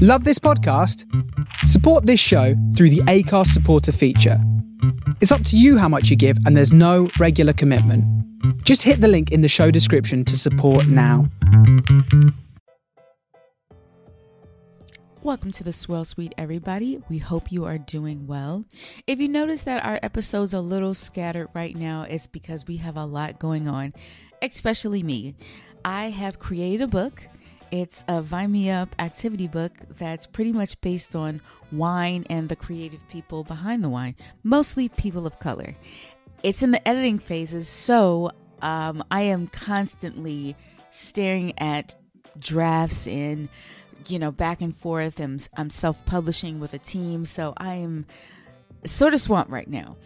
Love this podcast? Support this show through the Acast supporter feature. It's up to you how much you give, and there's no regular commitment. Just hit the link in the show description to support now. Welcome to the Swirl Suite, everybody. We hope you are doing well. If you notice that our episode's are a little scattered right now, it's because we have a lot going on, especially me. I have created a book it's a Vine Me Up activity book that's pretty much based on wine and the creative people behind the wine, mostly people of color. It's in the editing phases, so um, I am constantly staring at drafts and you know back and forth. I'm, I'm self-publishing with a team, so I am sort of swamped right now.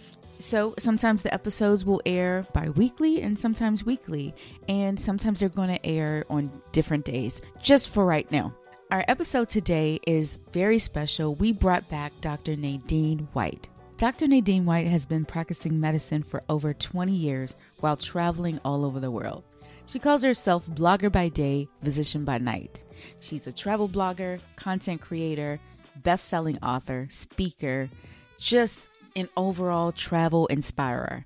So sometimes the episodes will air bi weekly and sometimes weekly, and sometimes they're going to air on different days, just for right now. Our episode today is very special. We brought back Dr. Nadeen White. Dr. Nadeen White has been practicing medicine for over 20 years while traveling all over the world. She calls herself blogger by day, physician by night. She's a travel blogger, content creator, best selling author, speaker, just an overall travel inspirer.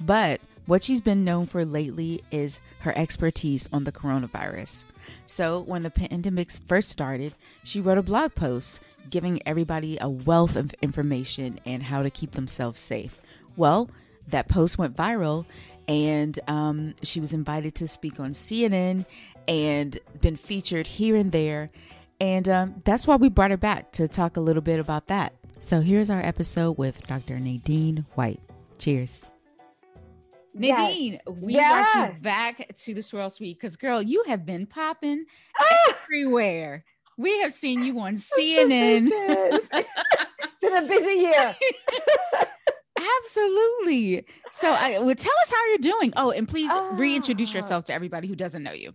But what she's been known for lately is her expertise on the coronavirus. So, when the pandemic first started, she wrote a blog post giving everybody a wealth of information and how to keep themselves safe. Well, that post went viral, and um, she was invited to speak on CNN and been featured here and there. And um, that's why we brought her back to talk a little bit about that. So here's our episode with Dr. Nadeen White. Cheers. Nadeen, yes. we yes. brought you back to the Swirl Suite because, girl, you have been popping ah! everywhere. We have seen you on CNN. it's been a busy year. Absolutely. So, I, well, tell us how you're doing. Oh, and please oh. reintroduce ah. yourself to everybody who doesn't know you.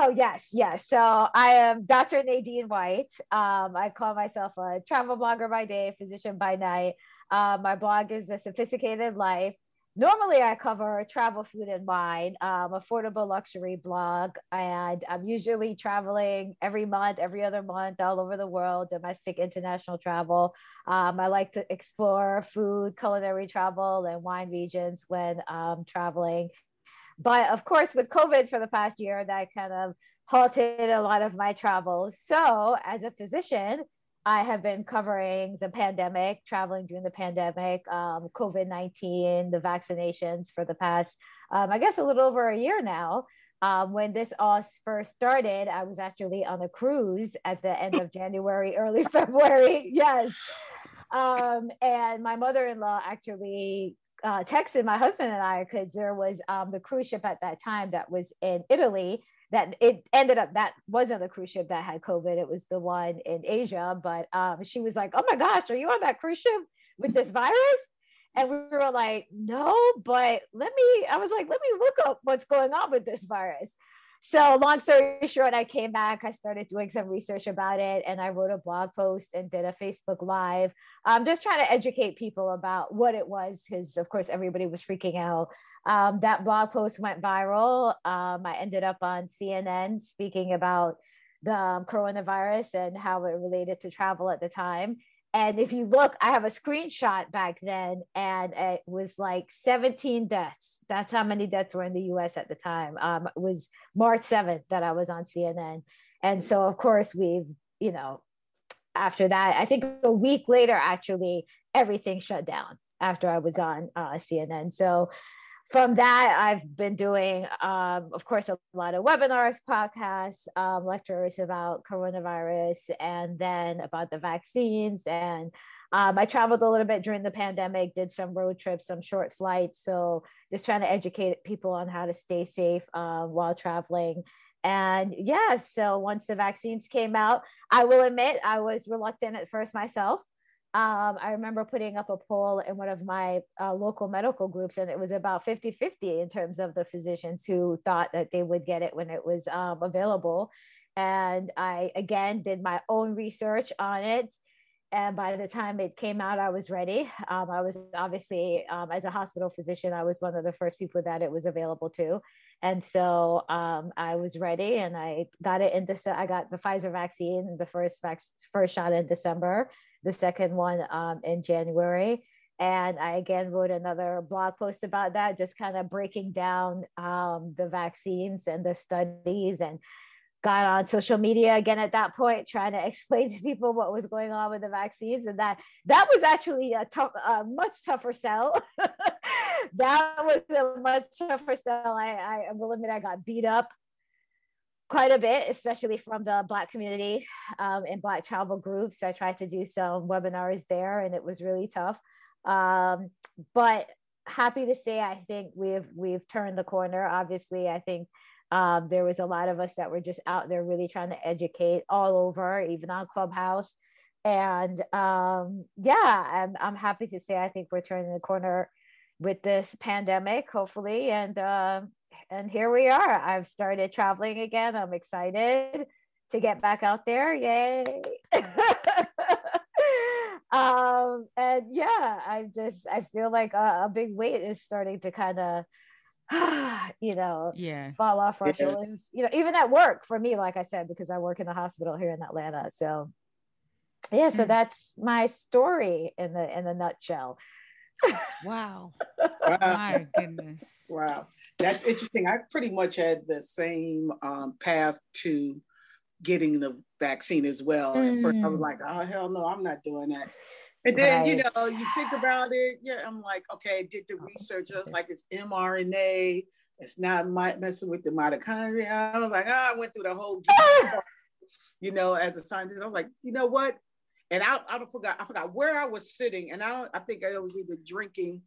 Oh yes, yes. So I am Dr. Nadeen White. Um, I call myself a travel blogger by day, physician by night. Uh, my blog is a sophisticated life. Normally, I cover travel, food, and wine, um, affordable luxury blog, and I'm usually traveling every month, every other month, all over the world, domestic, international travel. Um, I like to explore food, culinary travel, and wine regions when I'm traveling but of course, with COVID for the past year, that kind of halted a lot of my travels. So, as a physician, I have been covering the pandemic, traveling during the pandemic, um, COVID 19, the vaccinations for the past, um, I guess, a little over a year now. Um, when this all first started, I was actually on a cruise at the end of January, early February. Yes. Um, and my mother in law actually uh, texted my husband and I because there was um, the cruise ship at that time that was in Italy. That it ended up that wasn't the cruise ship that had COVID. It was the one in Asia. But um, she was like, "Oh my gosh, are you on that cruise ship with this virus?" And we were like, "No, but let me." I was like, "Let me look up what's going on with this virus." So long story short i came back i started doing some research about it and i wrote a blog post and did a facebook live um, just trying to educate people about what it was because of course everybody was freaking out. Um, that blog post went viral. Um, i ended up on cnn speaking about the um, coronavirus and how it related to travel at the time and if you look, I have a screenshot back then, and it was like 17 deaths. That's how many deaths were in the US at the time. Um, it was March 7th that I was on CNN. And so, of course, we've, you know, after that, I think a week later, actually, everything shut down after I was on uh, CNN. So from that, I've been doing, um, of course, a lot of webinars, podcasts, um, lectures about coronavirus, and then about the vaccines. And um, I traveled a little bit during the pandemic, did some road trips, some short flights. So just trying to educate people on how to stay safe uh, while traveling. And yeah, so once the vaccines came out, I will admit I was reluctant at first myself um, I remember putting up a poll in one of my uh, local medical groups, and it was about 50 50 in terms of the physicians who thought that they would get it when it was um, available. And I, again, did my own research on it. And by the time it came out, I was ready. Um, I was obviously, um, as a hospital physician, I was one of the first people that it was available to. And so um, I was ready and I got it in December. I got the Pfizer vaccine, the first vac- first shot in December, the second one um, in January. And I again wrote another blog post about that, just kind of breaking down um, the vaccines and the studies and got on social media again at that point trying to explain to people what was going on with the vaccines and that that was actually a tough a much tougher sell. That was a much tougher sell. I, I will admit i got beat up quite a bit especially from the black community um, and black travel groups. I tried to do some webinars there and it was really tough. Um, but happy to say i think we've we've turned the corner. Obviously i think um, there was a lot of us that were just out there really trying to educate all over, even on Clubhouse. And um, yeah, I'm, I'm happy to say I think we're turning the corner with this pandemic, hopefully. And uh, and here we are. I've started traveling again. I'm excited to get back out there. Yay! um, and yeah, I just I feel like a, a big weight is starting to kind of you know, yeah, fall off our shoulders. You know, even at work for me, like I said, because I work in the hospital here in Atlanta. So yeah, so mm. that's my story in the in a nutshell. wow. wow. My goodness. Wow. That's interesting. I pretty much had the same um, path to getting the vaccine as well. Mm. At first, I was mm. like, oh, hell no, I'm not doing that. And then, right. you know, you think about it. Yeah, I'm like, okay, did the research. I was like, it's mRNA. It's not messing with the mitochondria. I was like, oh, I went through the whole, you know, as a scientist. I was like, you know what? And I, I forgot, I forgot where I was sitting. And I, I think I was either drinking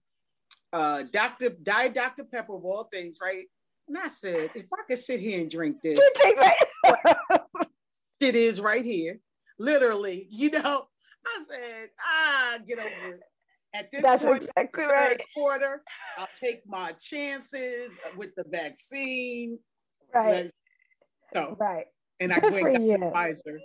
uh, Dr. Diet Dr. Pepper of all things, right? And I said, if I could sit here and drink this, it is right here, literally, you know. I said, ah, get over it. At this That's point, exactly right. quarter, I'll take my chances with the vaccine. Right. So, right. And I Good went for you. Pfizer.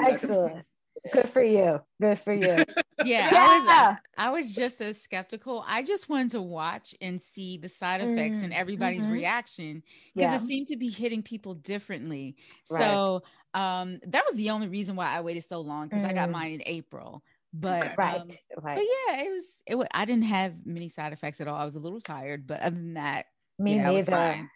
Excellent. Good for you. Good for you. yeah, yeah. I, was, I was just as skeptical. I just wanted to watch and see the side effects mm, and everybody's mm-hmm. reaction because yeah. it seemed to be hitting people differently. Right. So um, that was the only reason why I waited so long because mm. I got mm. mine in April. But right, um, right. But yeah, it was it was I didn't have many side effects at all. I was a little tired, but other than that, me yeah, neither.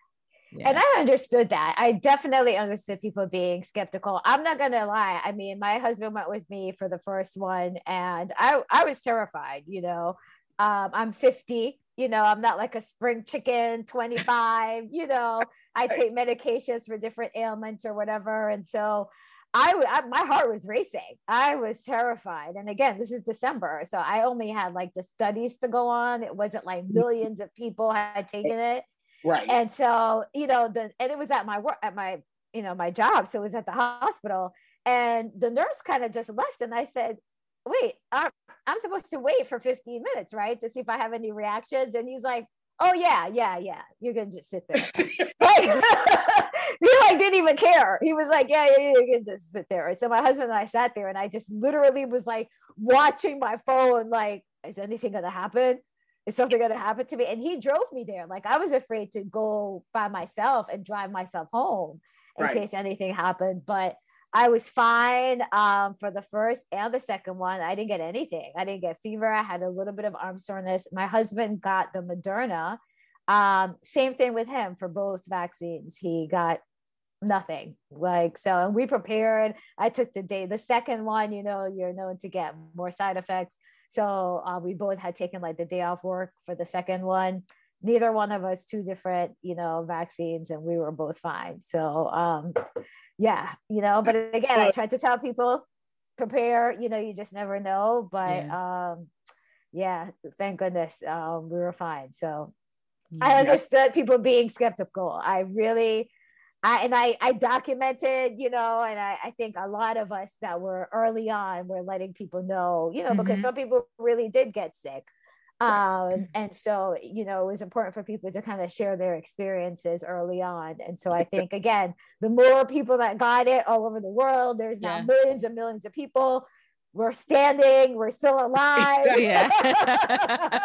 Yeah. And I understood that. I definitely understood people being skeptical. I'm not gonna lie. I mean, my husband went with me for the first one, and I I was terrified. You know, um, I'm 50 you know i'm not like a spring chicken 25 you know i take medications for different ailments or whatever. And so I, I my heart was racing. I was terrified. And again this is december so i only had like the studies to go on. It wasn't like mm-hmm. millions of people had taken it. Right. And so you know the and it was at my work at my you know my job so it was at the hospital. And the nurse kind of just left and i said wait, I'm, I'm supposed to wait for 15 minutes, right? To see if I have any reactions. And he's like, oh yeah, yeah, yeah. You're gonna just sit there. he like didn't even care. He was like, yeah, yeah, you can just sit there. So my husband and I sat there and I just literally was like watching my phone, like, is anything gonna happen? Is something gonna happen to me? And he drove me there. Like I was afraid to go by myself and drive myself home in right. case anything happened. But I was fine um, for the first and the second one. I didn't get anything. I didn't get fever. I had a little bit of arm soreness. My husband got the Moderna. Um, same thing with him for both vaccines. He got nothing. Like so, and we prepared. I took the day. The second one, you know, you're known to get more side effects. So uh, we both had taken like the day off work for the second one neither one of us two different you know vaccines and we were both fine so um yeah you know but again i tried to tell people prepare you know you just never know but yeah. um yeah thank goodness um we were fine so yeah. i understood people being skeptical i really I, and I, I documented, you know, and I, I think a lot of us that were early on were letting people know, you know, mm-hmm. because some people really did get sick um, and so you know it was important for people to kind of share their experiences early on and so i think again the more people that got it all over the world there's now yeah. millions and millions of people we're standing, we're still alive. Yeah.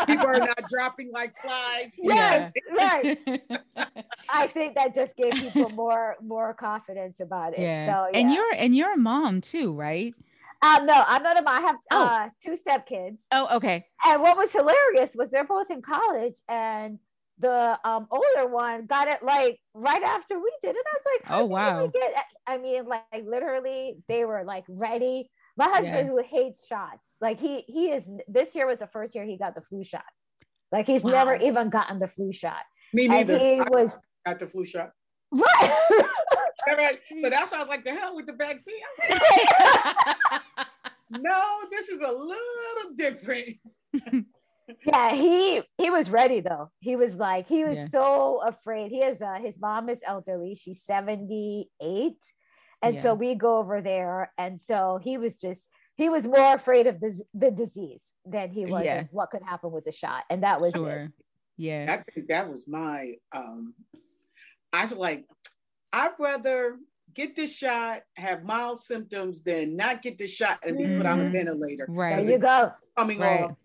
People are not dropping like flies. Yes, right. I think that just gave people more more confidence about it. Yeah. So yeah. And you're and you're a mom too, right? Um, no, I'm not a mom. I have Oh. uh, two step kids. Oh, okay. And what was hilarious was they're both in college and the um, older one got it like right after we did it. I was like, Oh, "How'd wow. Get? I mean, like, literally, they were like ready. My husband, Yeah. who hates shots, like he he is. This year was the first year he got the flu shot. Like he's Wow. never even gotten the flu shot. Me And neither. he I was got the flu shot. Right. All right. So that's why I was like, the hell with the vaccine. No, this is a little different. yeah he he was ready though he was like he was Yeah. so afraid he has uh his mom is elderly she's 78 and Yeah. so we go over there and so he was just he was more afraid of the, the disease than he was Yeah. of what could happen with the shot and that was it. Yeah. I think that was my um I was like, I'd rather get this shot, have mild symptoms than not get the shot and be put on a Mhm. ventilator. there Right. you go Coming Right. off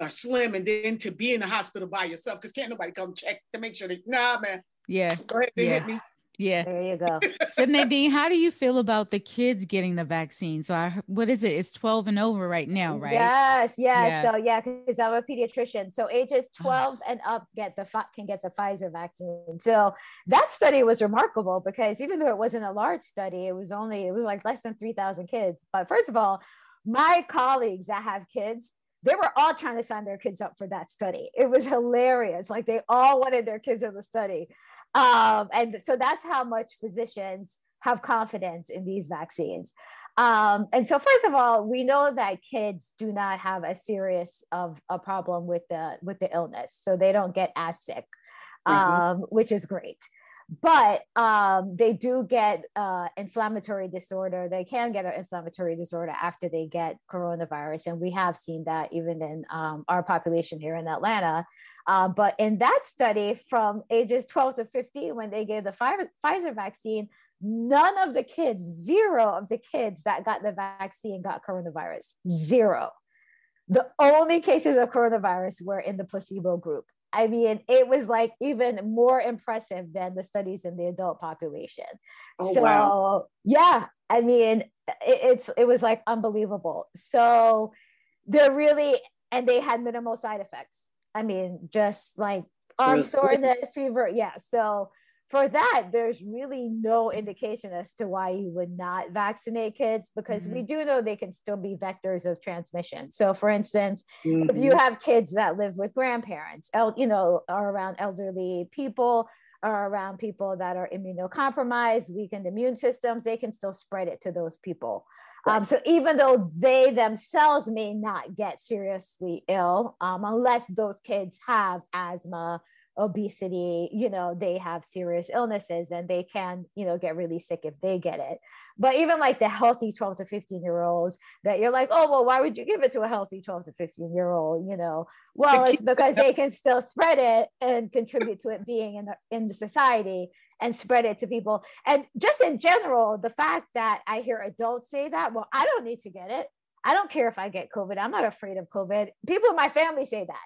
a slim and then to be in the hospital by yourself because can't nobody come check to make sure that nah man, Yeah. go ahead and Yeah. hit me. Yeah. there you go So Nadeen, how do you feel about the kids getting the vaccine? So I, what is it? It's 12 and over right now, right? Yes, yes. Yeah. So yeah, because I'm a pediatrician. So ages Ah. 12 and up get the can get the Pfizer vaccine. So that study was remarkable because even though it wasn't a large study, it was only it was like less than 3,000 kids. But first of all, my colleagues that have kids, they were all trying to sign their kids up for that study. It was hilarious. Like they all wanted their kids in the study. Um, and so that's how much physicians have confidence in these vaccines. Um, and so, first of all, we know that kids do not have as serious of a problem with the with the illness, so they don't get as sick, um, Mhm. which is great. But um, they do get uh, inflammatory disorder. They can get an inflammatory disorder after they get coronavirus, and we have seen that even in um, our population here in Atlanta. Uh, but in that study, from ages 12 to 15, when they gave the Pfizer vaccine, none of the kids, zero of the kids that got the vaccine got coronavirus. Zero. The only cases of coronavirus were in the placebo group. I mean, it was like even more impressive than the studies in the adult population. Oh, so wow. yeah, I mean, it, it's it was like unbelievable. So they're really and they had minimal side effects. I mean, just like arm soreness, fever. Yeah. So for that, there's really no indication as to why you would not vaccinate kids because we do know they can still be vectors of transmission. So, for instance, if you Mhm. have kids that live with grandparents, el- you know, are around elderly people, are around people that are immunocompromised, weakened immune systems, they can still spread it to those people. Um, so even though they themselves may not get seriously ill, um, unless those kids have asthma, obesity, you know, they have serious illnesses and they can, you know, get really sick if they get it. But even like the healthy 12 to 15 year olds that you're like, oh, well, why would you give it to a healthy 12 to 15 year old? You know, well, it's because they can still spread it and contribute to it being in the, in the society and spread it to people. And just in general, the fact that I hear adults say that, well, I don't need to get it. I don't care if I get COVID. I'm not afraid of COVID. People in my family say that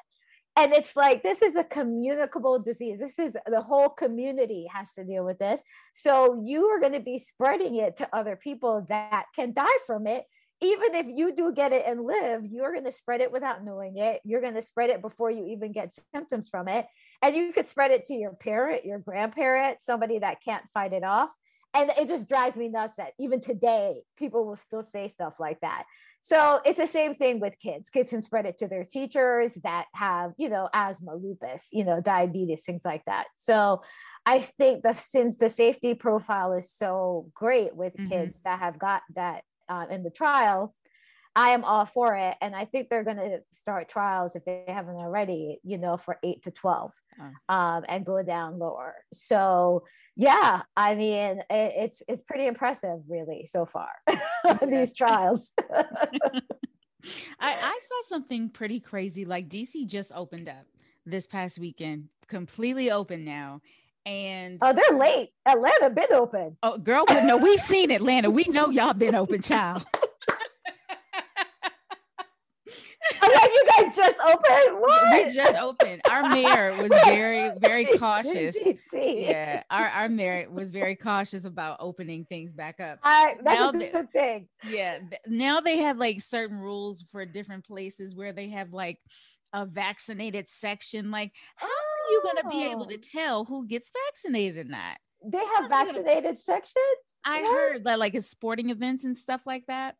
and it's like this is a communicable disease. This is the whole community has to deal with this. So you are going to be spreading it to other people that can die from it. Even if you do get it and live you're going to spread it without knowing it. You're going to spread it before you even get symptoms from it. And you could spread it to your parent your grandparent somebody that can't fight it off and it just drives me nuts that even today people will still say stuff like that so it's the same thing with kids. Kids can spread it to their teachers that have, you know, asthma, lupus, you know, diabetes, things like that. So I think that since the safety profile is so great with Mhm. kids that have got that uh, in the trial, I am all for it. And I think they're going to start trials if they haven't already, you know, for eight to 12 Oh. um, and go down lower. So yeah, I mean, it, it's, it's pretty impressive really so far, these trials. I, I saw something pretty crazy. Like DC just opened up this past weekend, completely open now. And Oh, they're late. Atlanta been open. oh, girl, no, we've seen Atlanta. We know y'all been open, child. I'm like, you guys just opened? What? We just opened. Our mayor was very, very cautious. Yeah, our, our mayor was very cautious about opening things back up. I, that's now a good they, thing. Yeah, now they have like certain rules for different places where they have like a vaccinated section. Like, how are you going to be able to oh. tell who gets vaccinated or not? They have vaccinated gonna... sections. I what? heard that, like, at sporting events and stuff like that.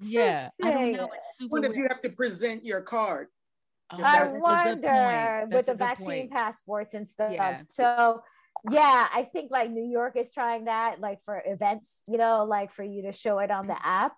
Yeah, I don't know. It's super. What if you have to present your card? Oh, I wonder with the vaccine point. passports and stuff. Yeah. So yeah, I think like New York is trying that, like for events, you know, like for you to show it on the app.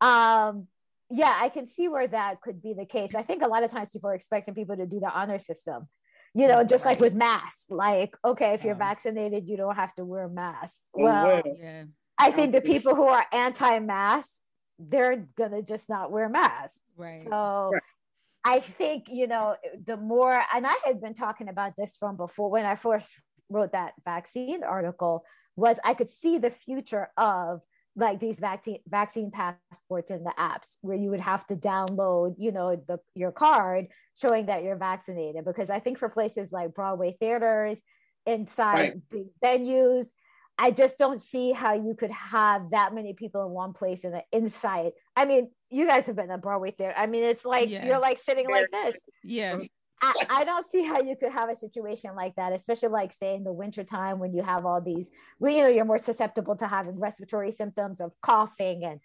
Um, yeah, I can see where that could be the case. I think a lot of times people are expecting people to do the honor system, you know, just right. like with masks. Like, okay, if you're vaccinated, you don't have to wear a mask. Oh, well, yeah. I think the people who are anti-mask they're gonna just not wear masks. Right. So right. I think, you know, the more, and I had been talking about this from before when I first wrote that vaccine article, was I could see the future of like these vaccine vaccine passports in the apps where you would have to download you know the your card showing that you're vaccinated because i think for places like broadway theaters inside right. big venues I just don't see how you could have that many people in one place in the inside. I mean, you guys have been at Broadway Theater. I mean, it's like yeah. you're like sitting like this. Yeah. I, I, don't see how you could have a situation like that, especially like say in the wintertime when you have all these, well, you know, you're more susceptible to having respiratory symptoms of coughing and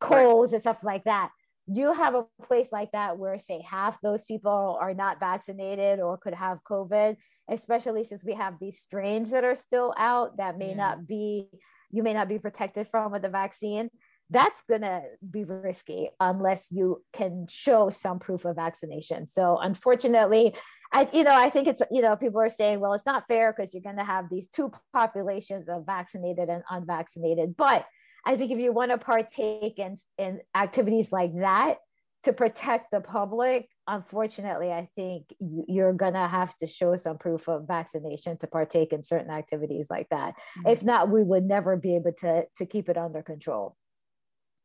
colds right. and stuff like that. You have a place like that where say half those people are not vaccinated or could have COVID especially since we have these strains that are still out that may yeah. not be you may not be protected from with the vaccine that's going to be risky unless you can show some proof of vaccination so unfortunately i you know i think it's you know people are saying well it's not fair because you're going to have these two populations of vaccinated and unvaccinated but i think if you want to partake in in activities like that to protect the public, unfortunately, I think you're going to have to show some proof of vaccination to partake in certain activities like that. Mm-hmm. If not, we would never be able to, to keep it under control.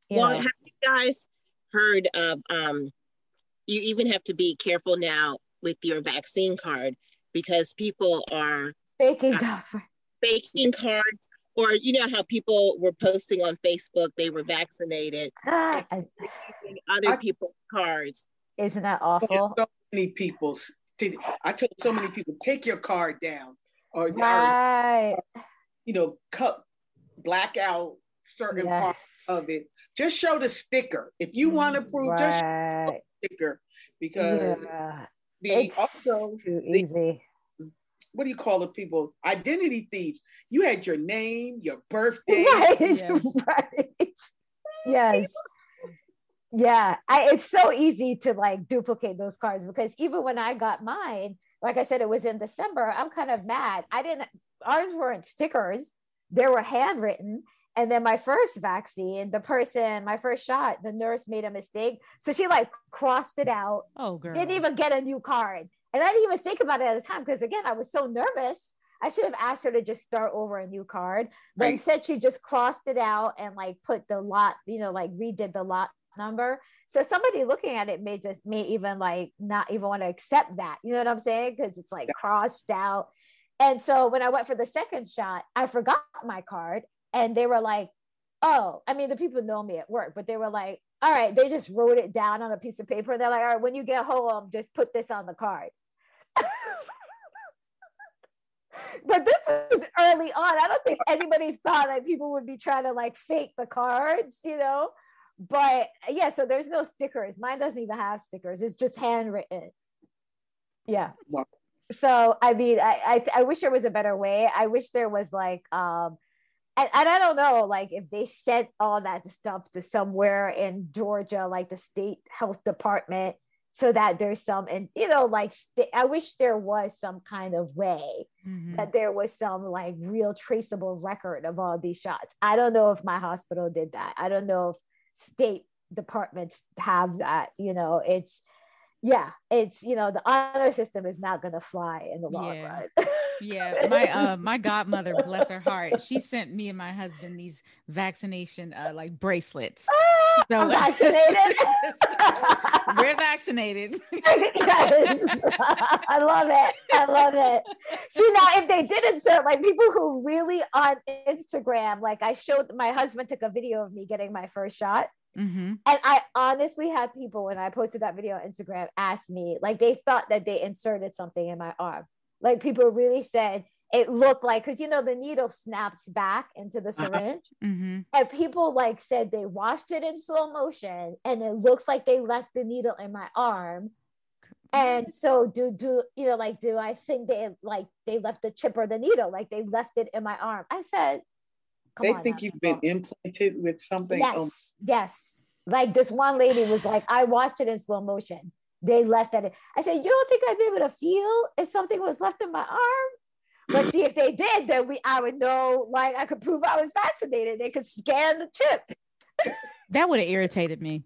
You well, know? have you guys heard of, um, you even have to be careful now with your vaccine card because people are faking, uh, faking cards or you know how people were posting on Facebook they were vaccinated, ah, other I, people's cards. Isn't that awful? So many people. I told so many people take your card down, or, right. or you know, cut black out certain yes. parts of it. Just show the sticker if you want to prove. Right. Just show the sticker because yeah. the it's also too the, easy what do you call the people? Identity thieves. You had your name, your birthday. Right. Yes. right. Yes. Yeah, I, it's so easy to like duplicate those cards because even when I got mine, like I said, it was in December. I'm kind of mad. I didn't. Ours weren't stickers; they were handwritten. And then my first vaccine, the person, my first shot, the nurse made a mistake, so she like crossed it out. Oh, girl! Didn't even get a new card. And I didn't even think about it at the time because again, I was so nervous. I should have asked her to just start over a new card, but right. instead she just crossed it out and like put the lot, you know, like redid the lot number. So somebody looking at it may just may even like not even want to accept that. You know what I'm saying? Because it's like crossed out. And so when I went for the second shot, I forgot my card and they were like, oh, I mean, the people know me at work, but they were like, all right, they just wrote it down on a piece of paper. They're like, all right, when you get home, just put this on the card. But this was early on. I don't think anybody thought that people would be trying to like fake the cards, you know. But yeah, so there's no stickers. Mine doesn't even have stickers. It's just handwritten. Yeah. Wow. So I mean, I, I I wish there was a better way. I wish there was like um and, and I don't know, like if they sent all that stuff to somewhere in Georgia, like the state health department, so that there's some and you know like st- i wish there was some kind of way mm-hmm. that there was some like real traceable record of all these shots i don't know if my hospital did that i don't know if state departments have that you know it's yeah it's you know the honor system is not going to fly in the long yeah. run yeah, my uh my godmother, bless her heart, she sent me and my husband these vaccination uh like bracelets. Oh, so, I'm vaccinated. we're vaccinated. yes. I love it. I love it. See now if they didn't insert like people who really on Instagram, like I showed my husband took a video of me getting my first shot. Mm-hmm. And I honestly had people when I posted that video on Instagram ask me, like they thought that they inserted something in my arm. Like people really said it looked like because you know the needle snaps back into the uh-huh. syringe, mm-hmm. and people like said they watched it in slow motion, and it looks like they left the needle in my arm. And so do do you know like do I think they like they left the chip or the needle like they left it in my arm? I said, they think now, you've people. been implanted with something. Yes, yes. Like this one lady was like, I watched it in slow motion they left at it. I said, You don't think I'd be able to feel if something was left in my arm? But see, if they did, then we I would know, like I could prove I was vaccinated. They could scan the chip. that would have irritated me.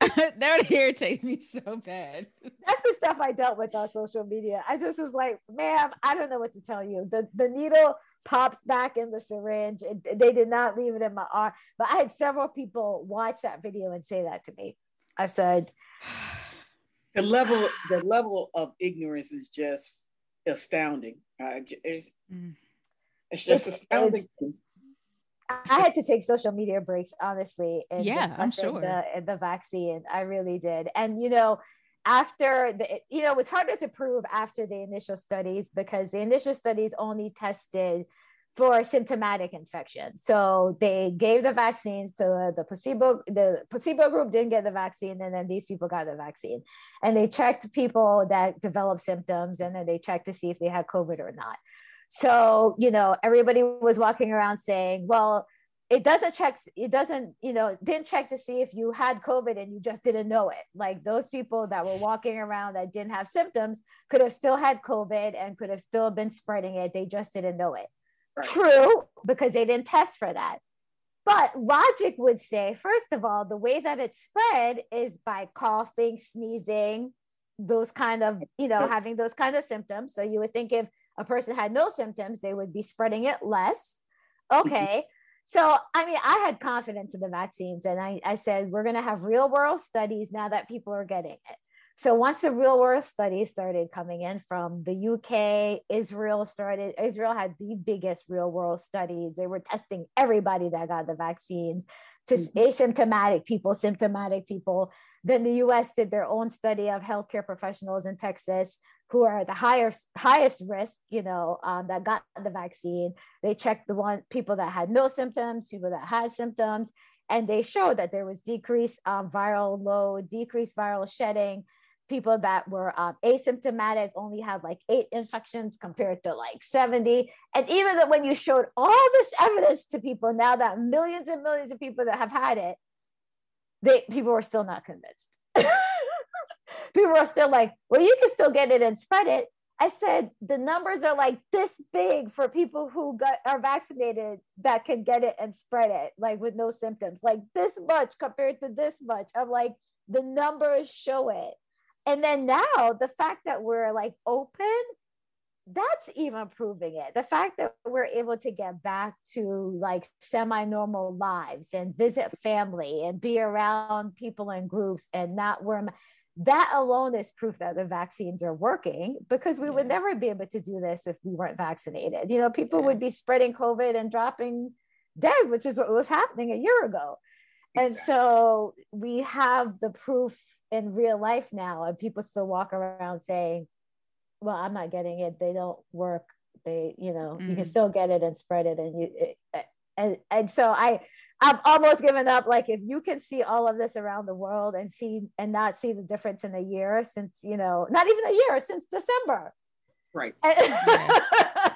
that would irritate me so bad. That's the stuff I dealt with on social media. I just was like, ma'am, I don't know what to tell you. The the needle pops back in the syringe. It, they did not leave it in my arm. But I had several people watch that video and say that to me. I said, the level the level of ignorance is just astounding. Uh, it's, it's just it's, astounding. It's, I had to take social media breaks, honestly, in yeah, I'm sure. the, the vaccine. I really did. And, you know, after the, you know, it was harder to prove after the initial studies because the initial studies only tested for symptomatic infection. So they gave the vaccines to the placebo, the placebo group didn't get the vaccine, and then these people got the vaccine. And they checked people that developed symptoms, and then they checked to see if they had COVID or not. So, you know, everybody was walking around saying, well, it doesn't check, it doesn't, you know, didn't check to see if you had COVID and you just didn't know it. Like those people that were walking around that didn't have symptoms could have still had COVID and could have still been spreading it. They just didn't know it. Right. True, because they didn't test for that. But logic would say, first of all, the way that it spread is by coughing, sneezing, those kind of, you know, having those kind of symptoms. So you would think if a person had no symptoms, they would be spreading it less. Mm-hmm. Okay. So, I mean, I had confidence in the vaccines and I, I said, we're going to have real world studies now that people are getting it. So once the real world studies started coming in from the UK, Israel started, Israel had the biggest real world studies. They were testing everybody that got the vaccines to mm-hmm. asymptomatic people, symptomatic people. Then the US did their own study of healthcare professionals in Texas who are at the highest highest risk, you know, um, that got the vaccine. They checked the one people that had no symptoms, people that had symptoms, and they showed that there was decreased um, viral load, decreased viral shedding, people that were um, asymptomatic only had like eight infections compared to like 70 and even that when you showed all this evidence to people now that millions and millions of people that have had it they people were still not convinced. People were still like well you can still get it and spread it. I said the numbers are like this big for people who got are vaccinated that can get it and spread it like with no symptoms like this much compared to this much. I'm like the numbers show it and then now the fact that we're like open that's even proving it the fact that we're able to get back to like semi-normal lives and visit family and be around people in groups and not wear that alone is proof that the vaccines are working because we yeah. would never be able to do this if we weren't vaccinated you know people yeah. would be spreading covid and dropping dead which is what was happening a year ago and so we have the proof in real life now and people still walk around saying well i'm not getting it. They don't work. They you know mm. you can mm. still get it and spread it and you it, and and so i i've almost given up. Like if you can see all of this around the world and see and not see the difference in a year since you know not even a year since december. Right.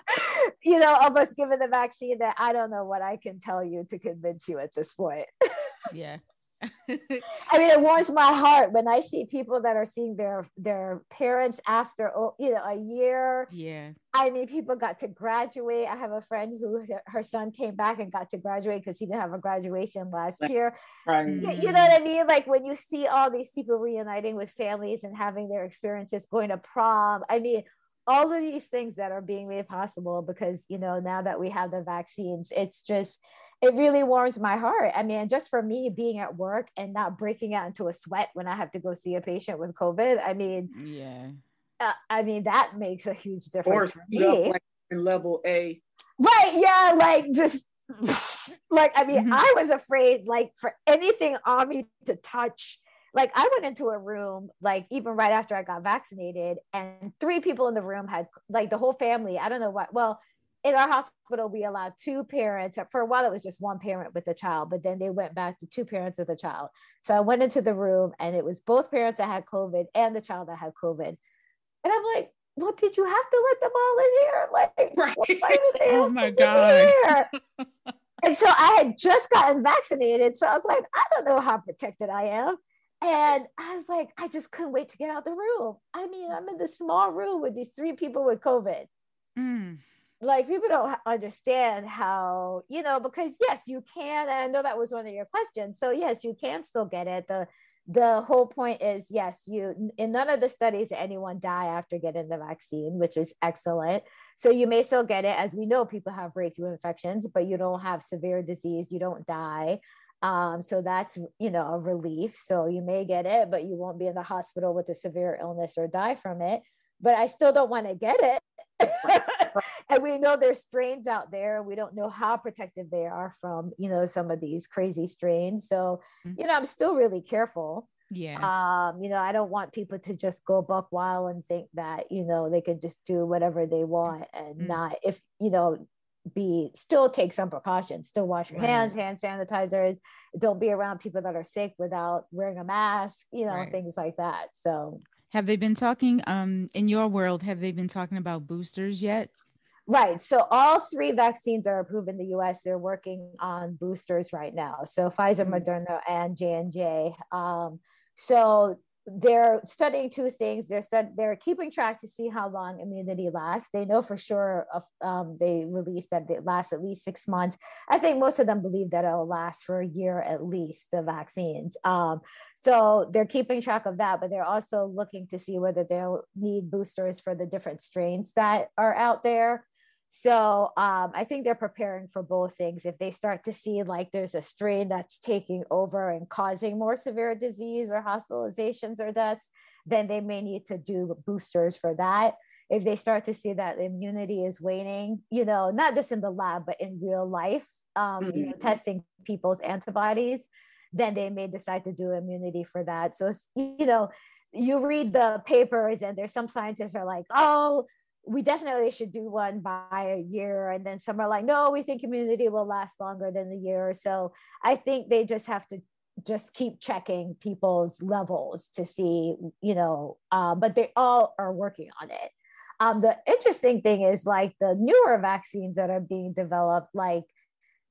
You know almost given the vaccine that i don't know what i can tell you to convince you at this point. Yeah I mean, it warms my heart when I see people that are seeing their their parents after oh, you know a year. Yeah. I mean, people got to graduate. I have a friend who her son came back and got to graduate because he didn't have a graduation last year. Right. You, you know what I mean? Like when you see all these people reuniting with families and having their experiences, going to prom. I mean, all of these things that are being made possible because you know now that we have the vaccines it's just it really warms my heart i mean just for me being at work and not breaking out into a sweat when i have to go see a patient with covid i mean yeah uh, i mean that makes a huge difference for me. Like level a right yeah like just like i mean mm-hmm. i was afraid like for anything on me to touch like I went into a room like even right after I got vaccinated and three people in the room had like the whole family I don't know what well in our hospital we allowed two parents for a while it was just one parent with a child but then they went back to two parents with a child so I went into the room and it was both parents that had covid and the child that had covid and I'm like well, did you have to let them all in here? Like, right. oh my god! and so I had just gotten vaccinated, so I was like, I don't know how protected I am. And I was like, I just couldn't wait to get out the room. I mean, I'm in this small room with these three people with COVID. Mm. Like, people don't understand how, you know, because yes, you can. And I know that was one of your questions. So, yes, you can still get it. The the whole point is yes you in none of the studies anyone die after getting the vaccine which is excellent so you may still get it as we know people have breakthrough infections but you don't have severe disease you don't die um, so that's you know a relief. So you may get it, but you won't be in the hospital with a severe illness or die from it. But I still don't want to get it. and we know there's strains out there. We don't know how protective they are from, you know, some of these crazy strains. So, mm-hmm. you know, I'm still really careful. Yeah. Um, you know, I don't want people to just go buck wild and think that, you know, they can just do whatever they want and mm-hmm. not if, you know, be still take some precautions still wash your right. hands hand sanitizers don't be around people that are sick without wearing a mask you know right. things like that so have they been talking um in your world have they been talking about boosters yet? Right so all three vaccines are approved in the us they're working on boosters right now. So pfizer mm-hmm. moderna and j&j um, so they're studying two things. They're stud- they're keeping track to see how long immunity lasts. They know for sure. Of, um, they released that it lasts at least six months. I think most of them believe that it'll last for a year at least. The vaccines. Um, so they're keeping track of that, but they're also looking to see whether they'll need boosters for the different strains that are out there. So um, I think they're preparing for both things. If they start to see like there's a strain that's taking over and causing more severe disease or hospitalizations or deaths, then they may need to do boosters for that. If they start to see that immunity is waning, you know, not just in the lab, but in real life, um, mm-hmm. you know, mm-hmm. testing people's antibodies, then they may decide to do immunity for that. So, you know, you read the papers and there's some scientists are like, oh, we definitely should do one by a year and then some are like no we think immunity will last longer than a year so i think they just have to just keep checking people's levels to see you know um, but they all are working on it um, the interesting thing is like the newer vaccines that are being developed like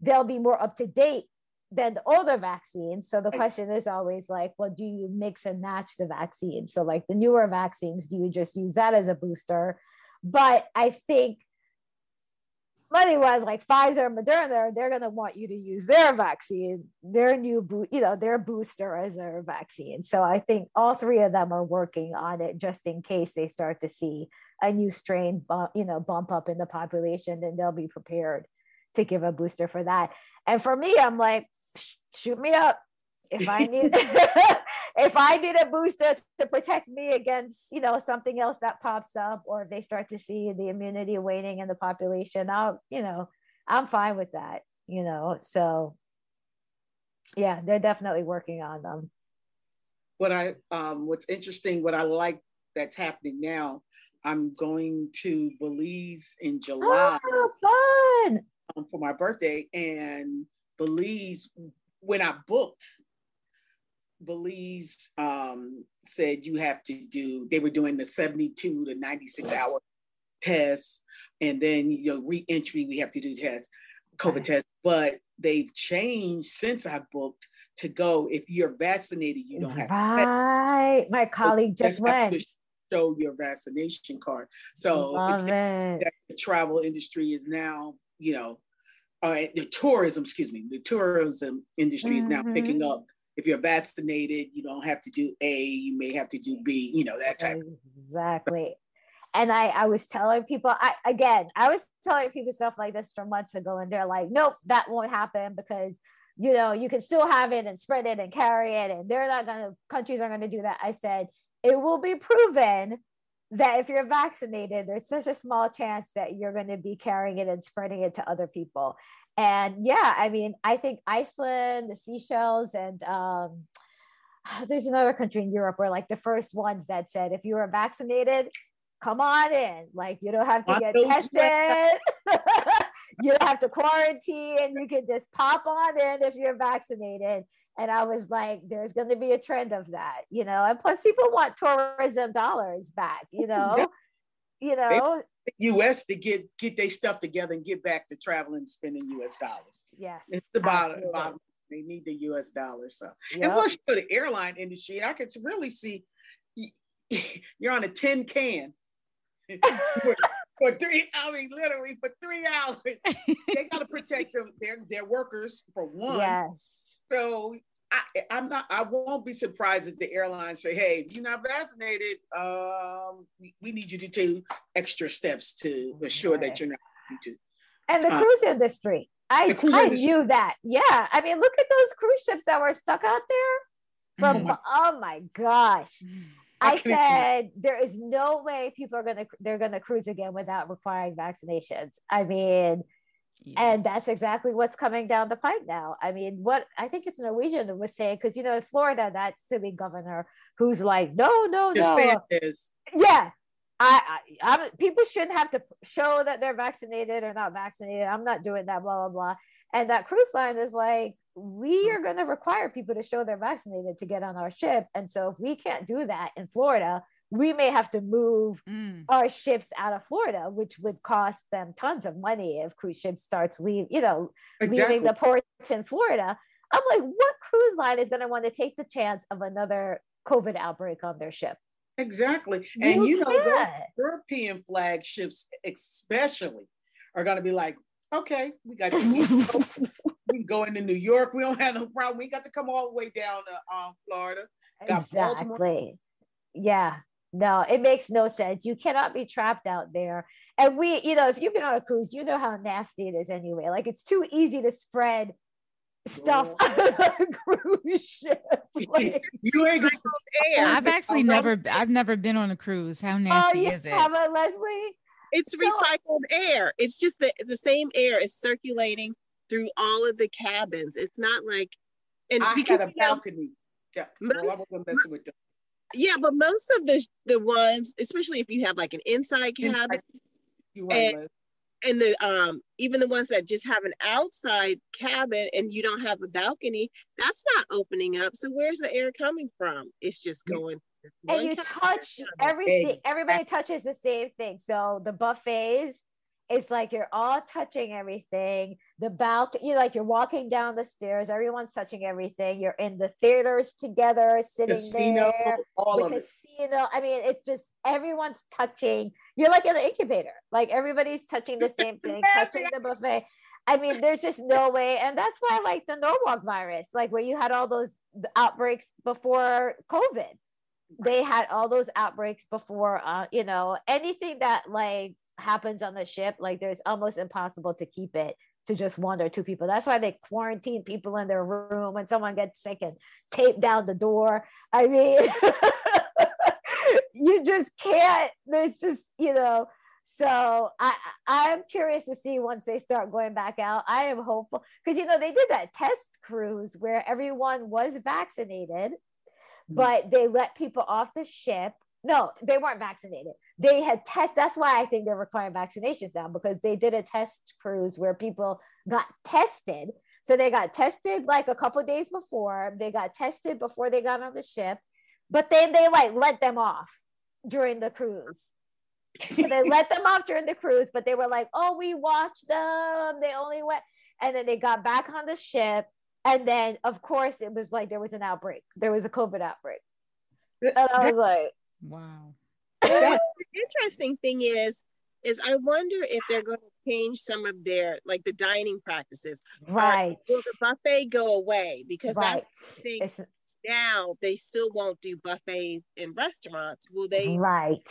they'll be more up to date than the older vaccines. So the question is always like, well, do you mix and match the vaccines? So like the newer vaccines, do you just use that as a booster? But I think money wise, like Pfizer and Moderna, they're going to want you to use their vaccine, their new, bo- you know, their booster as their vaccine. So I think all three of them are working on it just in case they start to see a new strain, bump, you know, bump up in the population, then they'll be prepared to give a booster for that. And for me, I'm like, shoot me up if I need if I need a booster to protect me against, you know, something else that pops up, or if they start to see the immunity waning in the population, I'll, you know, I'm fine with that, you know. So yeah, they're definitely working on them. What I um what's interesting, what I like that's happening now, I'm going to Belize in July. Oh, fun! Um, for my birthday, and Belize, when I booked Belize um, said you have to do, they were doing the 72 to 96 hour tests. And then, you know, re-entry, we have to do tests, COVID right. tests. But they've changed since I booked to go. If you're vaccinated, you don't have right. My colleague so just went. show your vaccination card. So the travel industry is now, you know, uh, the tourism, excuse me, the tourism industry mm-hmm. is now picking mm-hmm. up if you're vaccinated, you don't have to do A, you may have to do B, you know, that type. Exactly. And I, I was telling people, I again, I was telling people stuff like this from months ago, and they're like, nope, that won't happen because you know you can still have it and spread it and carry it, and they're not gonna countries aren't gonna do that. I said it will be proven that if you're vaccinated, there's such a small chance that you're going to be carrying it and spreading it to other people. And yeah, I mean, I think Iceland, the Seychelles, and um, there's another country in Europe where like the first ones that said if you are vaccinated, come on in. Like you don't have to get tested. you don't have to quarantine. and You can just pop on in if you're vaccinated. And I was like, there's going to be a trend of that, you know. And plus, people want tourism dollars back, you know. You know, U.S. to get get their stuff together and get back to traveling and spending U.S. dollars. Yes, it's the bottom. bottom they need the U.S. dollars. So, yep. and once you go to airline industry, I could really see you're on a tin can for, for, three. I mean, literally for three hours. they got to protect them, their their workers for one. Yes. So I, am not. I won't be surprised if the airlines say, "Hey, if you're not vaccinated, um, we, we need you to take extra steps to assure right. that you're not." To, and the uh, cruise industry, I, cruise I knew that. Yeah. I mean, look at those cruise ships that were stuck out there from, mm-hmm. oh my gosh. I said there is no way people are gonna they're gonna cruise again without requiring vaccinations. I mean, yeah. and that's exactly what's coming down the pipe now. I mean, what I think it's Norwegian that was saying because you know in Florida that silly governor who's like, no, no, no, yeah, I, I I'm, people shouldn't have to show that they're vaccinated or not vaccinated. I'm not doing that, blah blah blah. And that cruise line is like, we hmm. are going to require people to show they're vaccinated to get on our ship. And so if we can't do that in Florida, we may have to move mm. our ships out of Florida, which would cost them tons of money if cruise ships starts leave, you know, exactly. leaving the ports in Florida. I'm like, what cruise line is going to want to take the chance of another COVID outbreak on their ship? Exactly. And you, you know, European flagships, especially, are going to be like, okay, we got to we can go into New York. We don't have no problem. We got to come all the way down to um, Florida. Got exactly. Baltimore. Yeah. No, it makes no sense. You cannot be trapped out there. And we, you know, if you've been on a cruise, you know how nasty it is anyway. Like it's too easy to spread stuff cruise ship. Like, you ain't air. Oh, I've actually oh, never I've never been on a cruise. How oh, nasty oh, is it? Have a Leslie? It's so, recycled air. It's just the, the same air is circulating through all of the cabins. It's not like and I had a balcony. Yeah, most, well, I wasn't messing with them. Yeah, but most of the the ones, especially if you have like an inside cabin, and, and the um even the ones that just have an outside cabin and you don't have a balcony that's not opening up. So where's the air coming from? It's just going and you touch everything everybody touches the same thing. So the buffets it's like you're all touching everything. The balcony, you like you're walking down the stairs, everyone's touching everything. You're in the theaters together, sitting casino, there. All the of casino. It. I mean, it's just everyone's touching. You're like in the incubator. Like everybody's touching the same thing, touching the buffet. I mean, there's just no way. And that's why like the Norwalk virus, like where you had all those outbreaks before COVID. They had all those outbreaks before uh, you know, anything that like happens on the ship, like there's almost impossible to keep it to just one or two people. That's why they quarantine people in their room when someone gets sick and tape down the door. I mean, you just can't. There's just you know. So I I'm curious to see once they start going back out. I am hopeful because you know they did that test cruise where everyone was vaccinated, mm-hmm. but they let people off the ship no, they weren't vaccinated. They had test. That's why I think they're requiring vaccinations now because they did a test cruise where people got tested. So they got tested like a couple days before. They got tested before they got on the ship, but then they like let them off during the cruise. so they let them off during the cruise, but they were like, "Oh, we watched them. They only went," and then they got back on the ship, and then of course it was like there was an outbreak. There was a COVID outbreak, and I was like Wow. The interesting thing is, is I wonder if they're going to change some of their like the dining practices. Right. will the buffet go away? Because right. that's the thing. It's, now they still won't do buffets in restaurants. Will they? Right.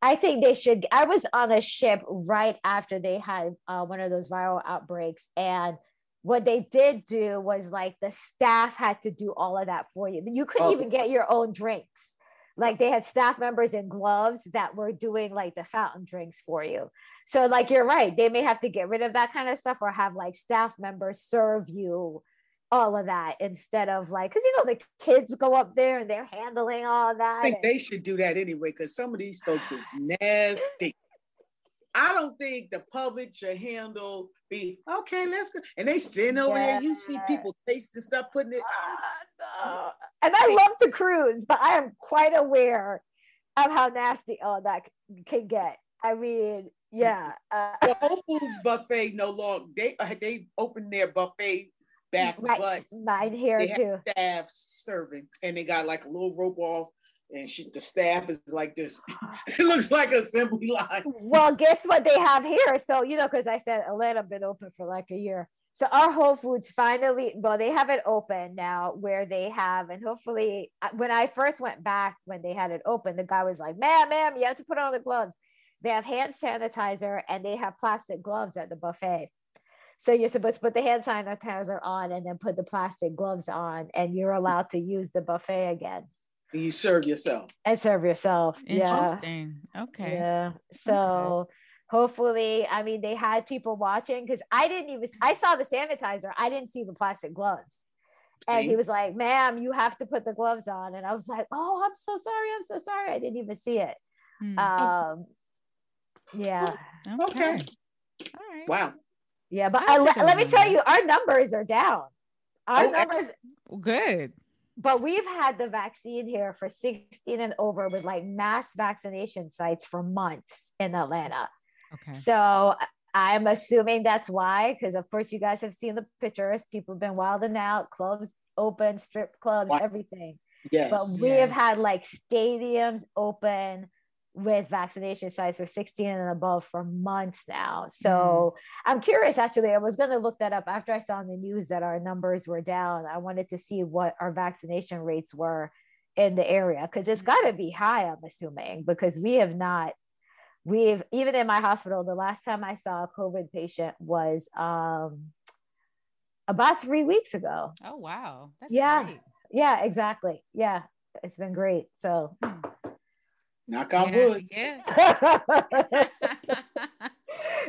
I think they should. I was on a ship right after they had uh, one of those viral outbreaks, and what they did do was like the staff had to do all of that for you. You couldn't oh, even get your own drinks. Like they had staff members in gloves that were doing like the fountain drinks for you. So like you're right, they may have to get rid of that kind of stuff or have like staff members serve you all of that instead of like because you know the kids go up there and they're handling all that. I think and, they should do that anyway because some of these folks is nasty. I don't think the public should handle be okay. Let's go, and they sitting over yeah. there. You see people tasting stuff, putting it. Uh, and I love to cruise, but I am quite aware of how nasty all that can get. I mean, yeah. Uh, the Whole Foods buffet no longer they uh, they opened their buffet back, right. but mine here too. Staff serving, and they got like a little rope off, and she, the staff is like this. it looks like assembly line. Well, guess what they have here? So you know, because I said Atlanta been open for like a year. So our Whole Foods finally, well, they have it open now where they have, and hopefully, when I first went back when they had it open, the guy was like, "Ma'am, ma'am, you have to put on the gloves." They have hand sanitizer and they have plastic gloves at the buffet. So you're supposed to put the hand sanitizer on and then put the plastic gloves on, and you're allowed to use the buffet again. You serve yourself. And serve yourself. Interesting. Yeah. Okay. Yeah. So okay. Hopefully, I mean, they had people watching because I didn't even I saw the sanitizer. I didn't see the plastic gloves. And he was like, ma'am, you have to put the gloves on. And I was like, oh, I'm so sorry. I'm so sorry. I didn't even see it. Hmm. Um, yeah. Okay. okay. All right. Wow. Yeah, but I, let me tell you, our numbers are down. Our oh, numbers good. But we've had the vaccine here for 16 and over with like mass vaccination sites for months in Atlanta. Okay. So I'm assuming that's why, because of course you guys have seen the pictures. People have been wilding out, clubs open, strip clubs, everything. Yes. But we yeah. have had like stadiums open with vaccination sites for 16 and above for months now. So mm. I'm curious, actually, I was going to look that up after I saw in the news that our numbers were down. I wanted to see what our vaccination rates were in the area because it's got to be high, I'm assuming, because we have not. We've even in my hospital, the last time I saw a COVID patient was um, about three weeks ago. Oh, wow. That's yeah. Great. Yeah, exactly. Yeah, it's been great. So, hmm. Knock on yeah, wood. Yeah.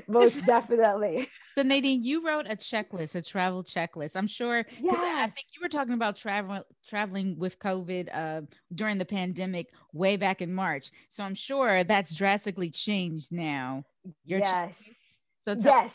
Most definitely. So Nadeen, you wrote a checklist, a travel checklist. I'm sure. Yes. I think you were talking about travel, traveling with COVID uh, during the pandemic way back in March. So I'm sure that's drastically changed now. Your yes. So yes. that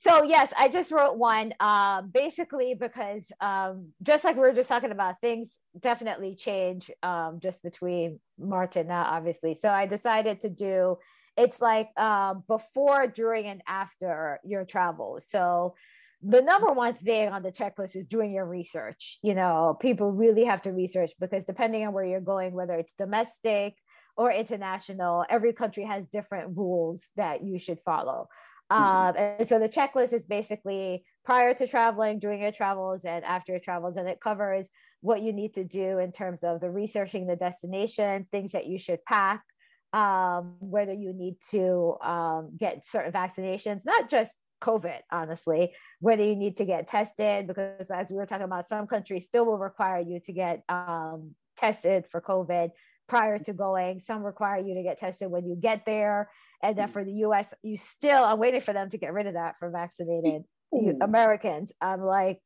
so yes i just wrote one uh, basically because um, just like we were just talking about things definitely change um, just between march and now obviously so i decided to do it's like um, before during and after your travels. So the number one thing on the checklist is doing your research. You know people really have to research because depending on where you're going whether it's domestic or international every country has different rules that you should follow. Mm-hmm. Um, and so the checklist is basically prior to traveling, during your travels, and after your travels, and it covers what you need to do in terms of the researching the destination, things that you should pack, um, whether you need to um, get certain vaccinations, not just COVID, honestly, whether you need to get tested, because as we were talking about, some countries still will require you to get um, tested for COVID prior to going. Some require you to get tested when you get there. And then for the US, you still, I'm waiting for them to get rid of that for vaccinated Americans. I'm like,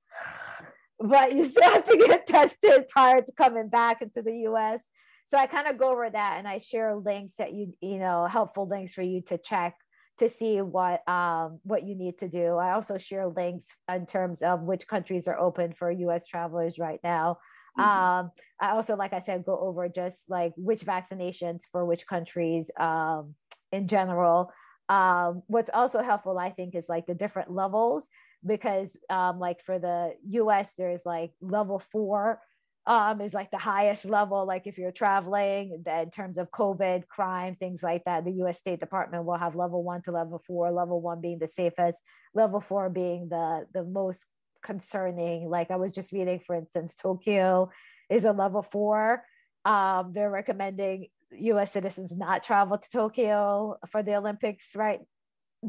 but you still have to get tested prior to coming back into the US. So I kind of go over that and I share links that you, you know, helpful links for you to check to see what um, what you need to do. I also share links in terms of which countries are open for US travelers right now. Mm-hmm. Um, I also, like I said, go over just like which vaccinations for which countries um, in general. Um, what's also helpful, I think, is like the different levels because, um, like for the US, there's like level four um, is like the highest level. Like if you're traveling, in terms of COVID, crime, things like that, the U.S. State Department will have level one to level four. Level one being the safest, level four being the the most concerning. Like I was just reading, for instance, Tokyo is a level four. Um, they're recommending U.S. citizens not travel to Tokyo for the Olympics, right?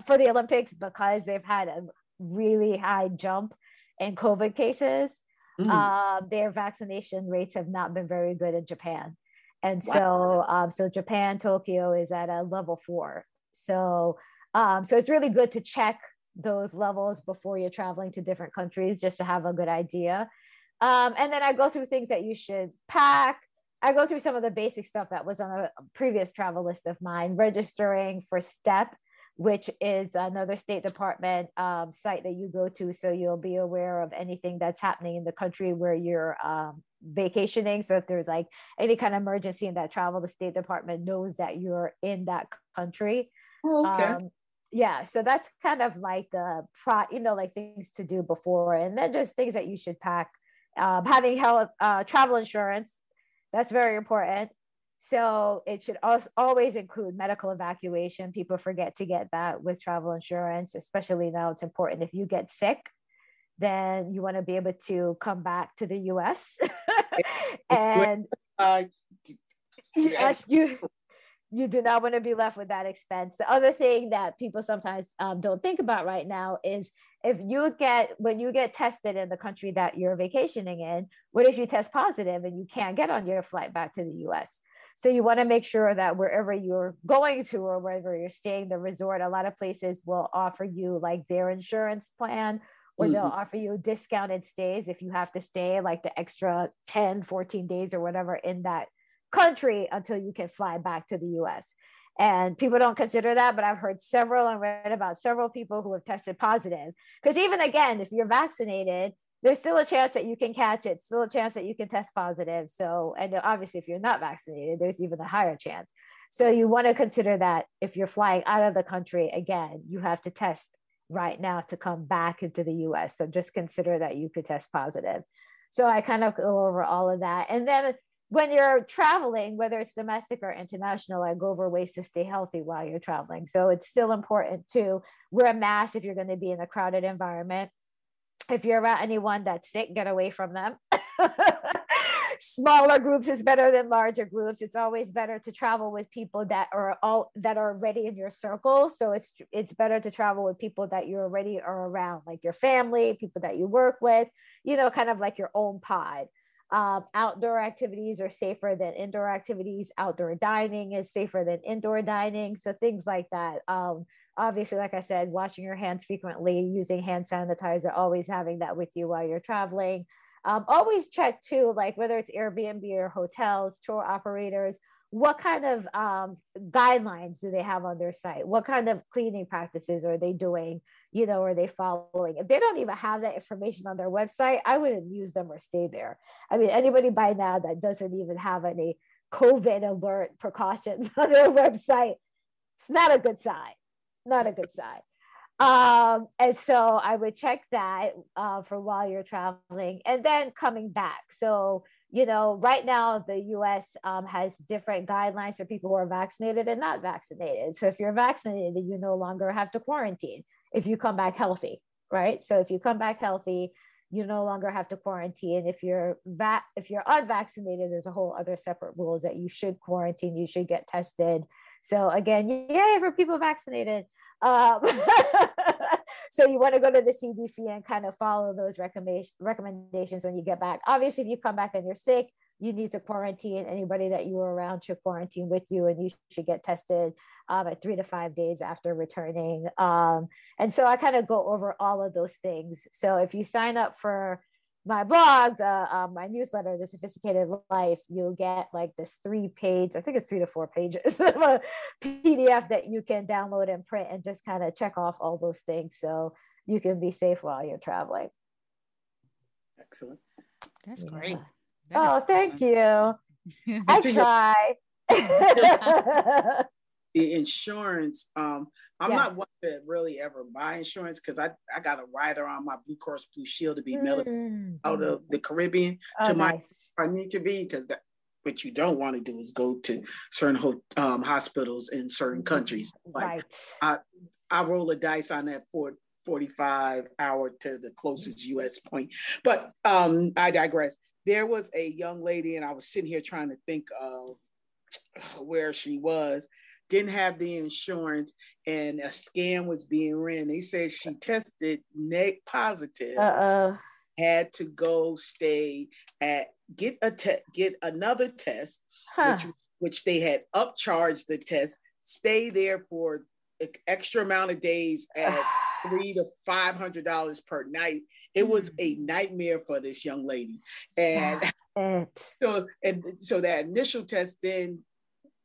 For the Olympics because they've had a really high jump in COVID cases. Mm. Uh, their vaccination rates have not been very good in Japan, and so um, so Japan Tokyo is at a level four. So um, so it's really good to check those levels before you're traveling to different countries just to have a good idea. Um, and then I go through things that you should pack. I go through some of the basic stuff that was on a previous travel list of mine, registering for STEP, which is another State Department um, site that you go to. So you'll be aware of anything that's happening in the country where you're um, vacationing. So if there's like any kind of emergency in that travel, the State Department knows that you're in that country. Oh, okay. Um, yeah, so that's kind of like the pro, you know, like things to do before, and then just things that you should pack. Um, having health, uh, travel insurance, that's very important. So it should also always include medical evacuation. People forget to get that with travel insurance, especially now it's important. If you get sick, then you want to be able to come back to the US. and uh, yes, you you do not want to be left with that expense. The other thing that people sometimes um, don't think about right now is if you get when you get tested in the country that you're vacationing in, what if you test positive and you can't get on your flight back to the US? So you want to make sure that wherever you're going to or wherever you're staying, the resort, a lot of places will offer you like their insurance plan or mm-hmm. they'll offer you discounted stays if you have to stay like the extra 10, 14 days or whatever in that country until you can fly back to the US. And people don't consider that, but I've heard several and read about several people who have tested positive. Because even again, if you're vaccinated, there's still a chance that you can catch it, still a chance that you can test positive. So, and obviously, if you're not vaccinated, there's even a higher chance. So, you want to consider that if you're flying out of the country, again, you have to test right now to come back into the US. So, just consider that you could test positive. So, I kind of go over all of that. And then when you're traveling, whether it's domestic or international, I go over ways to stay healthy while you're traveling. So, it's still important to wear a mask if you're going to be in a crowded environment if you're around anyone that's sick, get away from them. Smaller groups is better than larger groups. It's always better to travel with people that are all that are already in your circle. So it's it's better to travel with people that you already are around, like your family, people that you work with, you know, kind of like your own pod. Um, outdoor activities are safer than indoor activities. Outdoor dining is safer than indoor dining. So things like that. Um, obviously, like I said, washing your hands frequently, using hand sanitizer, always having that with you while you're traveling. Um, always check too, like whether it's Airbnb or hotels, tour operators, what kind of um, guidelines do they have on their site? What kind of cleaning practices are they doing? You know, are they following? If they don't even have that information on their website, I wouldn't use them or stay there. I mean, anybody by now that doesn't even have any COVID alert precautions on their website, it's not a good sign. Not a good sign. Um, and so I would check that uh, for while you're traveling and then coming back. So you know, right now the US um, has different guidelines for people who are vaccinated and not vaccinated. So if you're vaccinated, you no longer have to quarantine if you come back healthy, right? So if you come back healthy, you no longer have to quarantine. If you're va- if you're unvaccinated, there's a whole other separate rules that you should quarantine, you should get tested. So again, yay for people vaccinated. Um, so you want to go to the CDC and kind of follow those recommendations when you get back. Obviously, if you come back and you're sick, you need to quarantine. Anybody that you were around should quarantine with you, and you should get tested um, at three to five days after returning. Um, and so I kind of go over all of those things. So if you sign up for my blog, the, um, my newsletter, The Sophisticated Life, you'll get like this three page, I think it's three to four pages of a PDF that you can download and print and just kind of check off all those things so you can be safe while you're traveling. Excellent. That's yeah. great. That oh, thank fun. you. I try. the insurance, um, I'm yeah. not one to really ever buy insurance because I, I got a rider on my Blue Cross Blue Shield to be mm. out of the Caribbean oh, to my I need to be because what you don't want to do is go to certain um, hospitals in certain countries. Like right. I, I roll a dice on that for 45 hour to the closest US point. But um, I digress. There was a young lady, and I was sitting here trying to think of where she was, didn't have the insurance, and a scam was being ran. They said she tested neck positive. Uh-uh. Had to go stay at get a te- get another test, huh. which which they had upcharged the test. Stay there for extra amount of days at three to five hundred dollars per night. It was a mm. nightmare for this young lady, and so and so that initial test. Then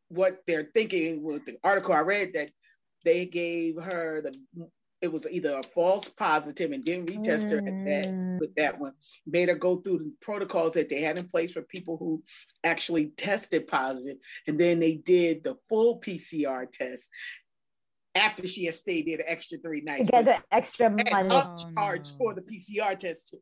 what they're thinking with the article I read that they gave her the it was either a false positive and didn't retest her at that mm. with that one. Made her go through the protocols that they had in place for people who actually tested positive, and then they did the full PCR test after she had stayed there the extra three nights. Get the extra money. Upcharged oh, no. for the PCR test too.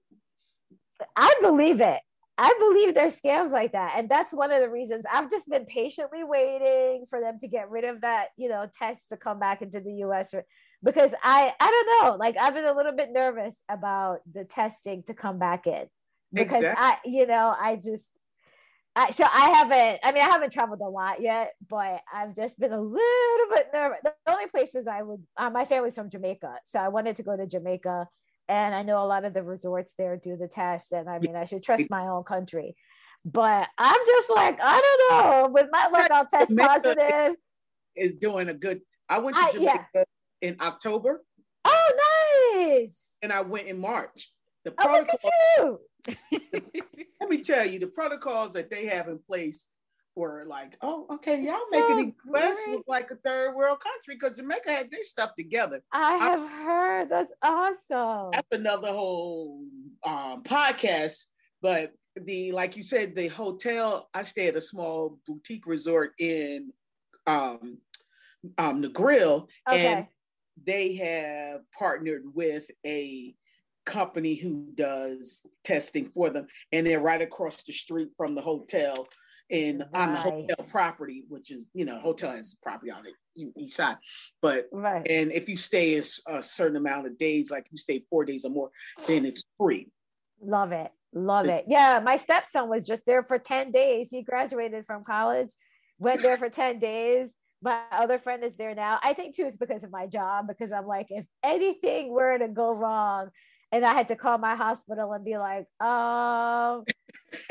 I believe it. I believe there's scams like that. And that's one of the reasons I've just been patiently waiting for them to get rid of that, you know, test to come back into the US because I I don't know, like I've been a little bit nervous about the testing to come back in. Because exactly. I, you know, I just I, so I haven't, I mean, I haven't traveled a lot yet, but I've just been a little bit nervous. The only places I would, uh, my family's from Jamaica. So I wanted to go to Jamaica. And I know a lot of the resorts there do the test. And I mean, I should trust my own country. But I'm just like, I don't know. With my luck, I'll test Jamaica positive. Is doing a good, I went to Jamaica I, yeah. in October. Oh, nice. And I went in March. The oh, protocol, let me tell you, the protocols that they have in place were like, oh, okay, y'all so making the West look like a third world country because Jamaica had their stuff together. I have I, heard that's awesome. That's another whole um, podcast, but the like you said, the hotel. I stay at a small boutique resort in um, um, Negril, okay. and they have partnered with a company who does testing for them, and they're right across the street from the hotel in um, right. on the hotel property, which is you know hotel has property on the east side. But right. and if you stay a, a certain amount of days, like you stay four days or more, then it's free. Love it. Love it. Yeah, my stepson was just there for 10 days. He graduated from college, went there for 10 days. My other friend is there now. I think too is because of my job, because I'm like, if anything were to go wrong, and I had to call my hospital and be like, um,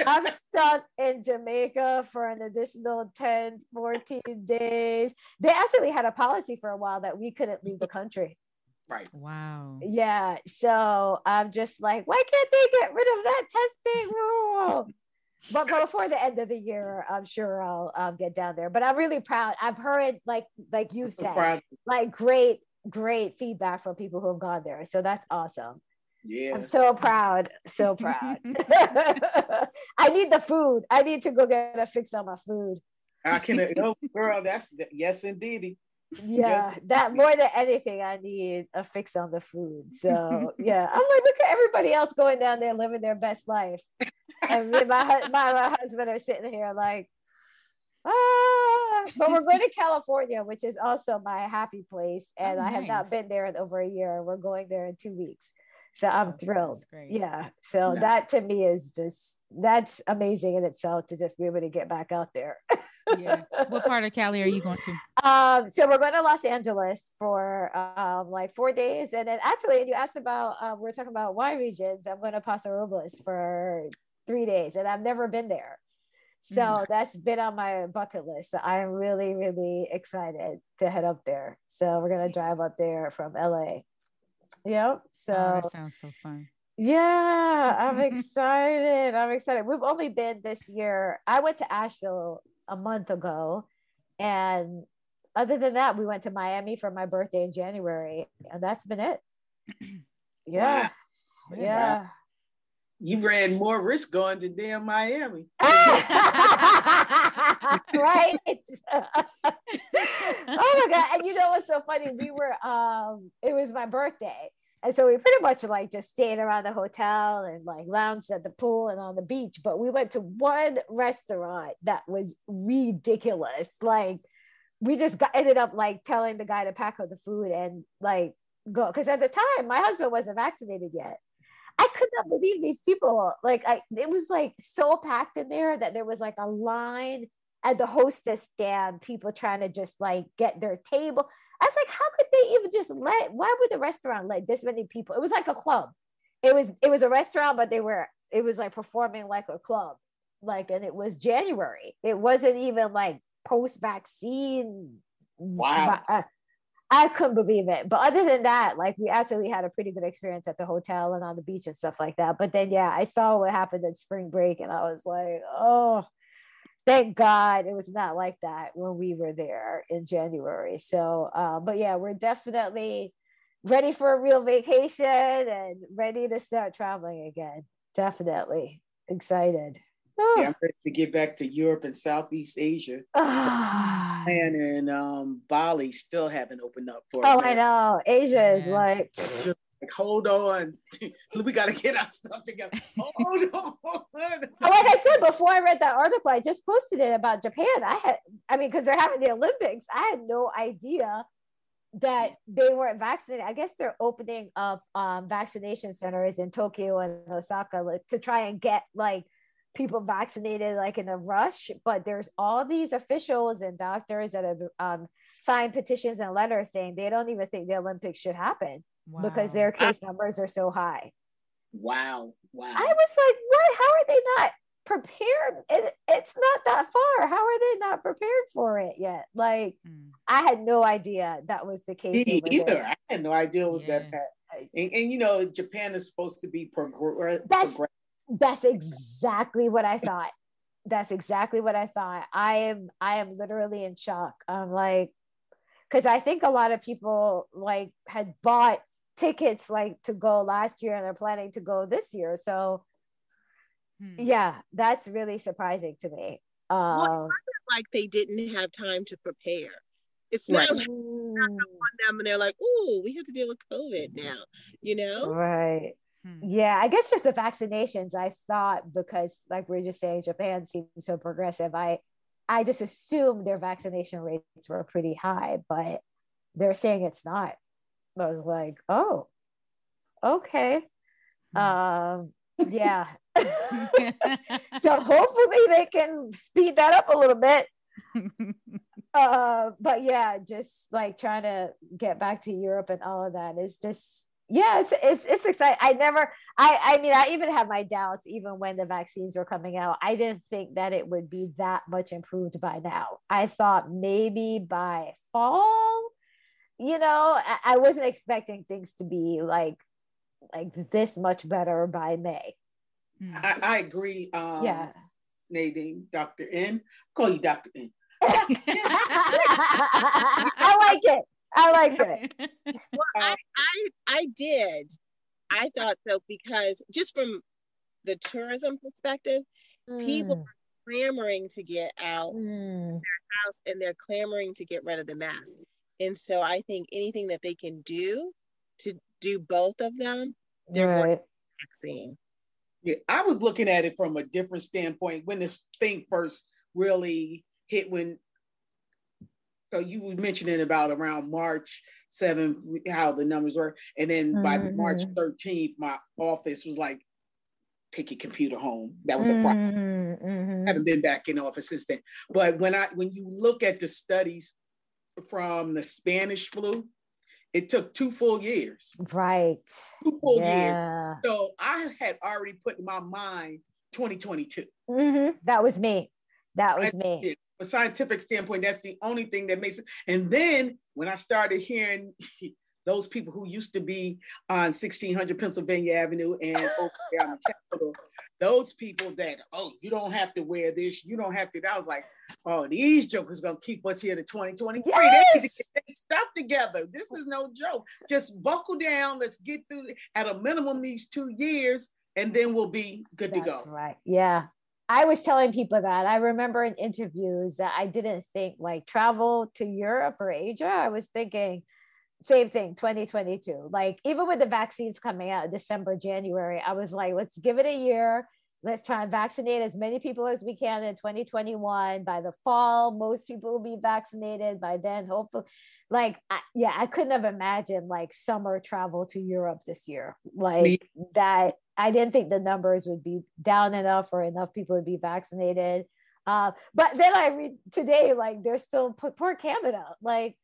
I'm stuck in Jamaica for an additional 10, 14 days. They actually had a policy for a while that we couldn't leave the country. Right. Wow. Yeah. So I'm just like, why can't they get rid of that testing rule? but before the end of the year, I'm sure I'll, I'll get down there. But I'm really proud. I've heard like like you said, like great great feedback from people who have gone there. So that's awesome. Yeah. I'm so proud. So proud. I need the food. I need to go get a fix on my food. I can, oh, girl, that's, yes, indeed. Yeah, yes, that more than anything, I need a fix on the food. So, yeah, I'm like, look at everybody else going down there living their best life. And me, my, my, my husband are sitting here like, ah, but we're going to California, which is also my happy place. And oh, I have not been there in over a year. We're going there in two weeks. So I'm thrilled. Yeah. So no. that to me is just that's amazing in itself to just be able to get back out there. yeah. What part of Cali are you going to? Um, so we're going to Los Angeles for um, like four days, and then actually, and you asked about um, we're talking about wine regions. I'm going to Paso Robles for three days, and I've never been there. So mm. that's been on my bucket list. So I'm really, really excited to head up there. So we're gonna drive up there from LA. Yep. So oh, that sounds so fun. Yeah, I'm excited. I'm excited. We've only been this year. I went to Asheville a month ago, and other than that, we went to Miami for my birthday in January, and that's been it. Yeah. Wow. Yeah. You ran more risk going to damn Miami. right. oh my God. And you know what's so funny? We were um it was my birthday. And so we pretty much like just stayed around the hotel and like lounged at the pool and on the beach. But we went to one restaurant that was ridiculous. Like we just got ended up like telling the guy to pack up the food and like go because at the time my husband wasn't vaccinated yet. I could not believe these people. Like I, it was like so packed in there that there was like a line at the hostess stand, people trying to just like get their table. I was like, how could they even just let? Why would the restaurant let this many people? It was like a club. It was it was a restaurant, but they were it was like performing like a club. Like, and it was January. It wasn't even like post vaccine. Wow. I, uh, I couldn't believe it. But other than that, like we actually had a pretty good experience at the hotel and on the beach and stuff like that. But then, yeah, I saw what happened at spring break and I was like, oh, thank God it was not like that when we were there in January. So, uh, but yeah, we're definitely ready for a real vacation and ready to start traveling again. Definitely excited. Oh. Yeah, I'm ready to get back to Europe and Southeast Asia. Oh. And in um, Bali still haven't opened up for. Oh, I know. Asia is like. Just like, hold on, we got to get our stuff together. Hold on. like I said before, I read that article. I just posted it about Japan. I had, I mean, because they're having the Olympics. I had no idea that they weren't vaccinated. I guess they're opening up um, vaccination centers in Tokyo and Osaka like, to try and get like people vaccinated like in a rush. But there's all these officials and doctors that have um, signed petitions and letters saying they don't even think the Olympics should happen wow. because their case numbers are so high. Wow. Wow. I was like, what? How are they not prepared? It, it's not that far. How are they not prepared for it yet? Like, mm. I had no idea that was the case. Me either. There. I had no idea it was yeah. that bad. And, and, you know, Japan is supposed to be progressive. That's, that's exactly what I thought. That's exactly what I thought. I am I am literally in shock. I'm like, because I think a lot of people like had bought tickets like to go last year and they're planning to go this year. So hmm. yeah, that's really surprising to me. Um, well, like they didn't have time to prepare. It's not right. like on them and they're like, "Oh, we have to deal with COVID now," you know? Right. Hmm. Yeah, I guess just the vaccinations. I thought because, like we are just saying, Japan seems so progressive. I I just assumed their vaccination rates were pretty high, but they're saying it's not. I was like, oh, okay. Hmm. Um, yeah. so hopefully they can speed that up a little bit. uh, but yeah, just like trying to get back to Europe and all of that is just yeah, it's it's it's exciting. I never, I I mean, I even had my doubts even when the vaccines were coming out. I didn't think that it would be that much improved by now. I thought maybe by fall, you know, I, I wasn't expecting things to be like like this much better by May. I, I agree. Um, yeah, Nadeen, Doctor N. Call you Doctor N. I like it. I like it. well, I, I I did. I thought so because just from the tourism perspective, mm. people are clamoring to get out mm. their house and they're clamoring to get rid of the mask. And so I think anything that they can do to do both of them, they're right. going vaccine. Yeah, I was looking at it from a different standpoint when this thing first really hit when so you were mentioning about around March 7th, how the numbers were. And then mm-hmm. by March 13th, my office was like, take your computer home. That was a problem. Mm-hmm. I haven't been back in office since then. But when I when you look at the studies from the Spanish flu, it took two full years. Right. Two full yeah. years. So I had already put in my mind 2022. Mm-hmm. That was me. That was I, me a scientific standpoint, that's the only thing that makes it. And then when I started hearing those people who used to be on 1600 Pennsylvania Avenue and over there on the Capitol, those people that, oh, you don't have to wear this, you don't have to. I was like, oh, these jokers gonna keep us here to 2023. Yes! They need to get their stuff together. This is no joke. Just buckle down. Let's get through at a minimum these two years, and then we'll be good That's to go. Right. Yeah. I was telling people that I remember in interviews that I didn't think like travel to Europe or Asia. I was thinking same thing 2022. Like even with the vaccines coming out December, January, I was like, let's give it a year. Let's try and vaccinate as many people as we can in 2021. By the fall, most people will be vaccinated. By then, hopefully, like I, yeah, I couldn't have imagined like summer travel to Europe this year. Like Me. that I didn't think the numbers would be down enough or enough people would be vaccinated. Uh, but then I read today, like they're still poor Canada, like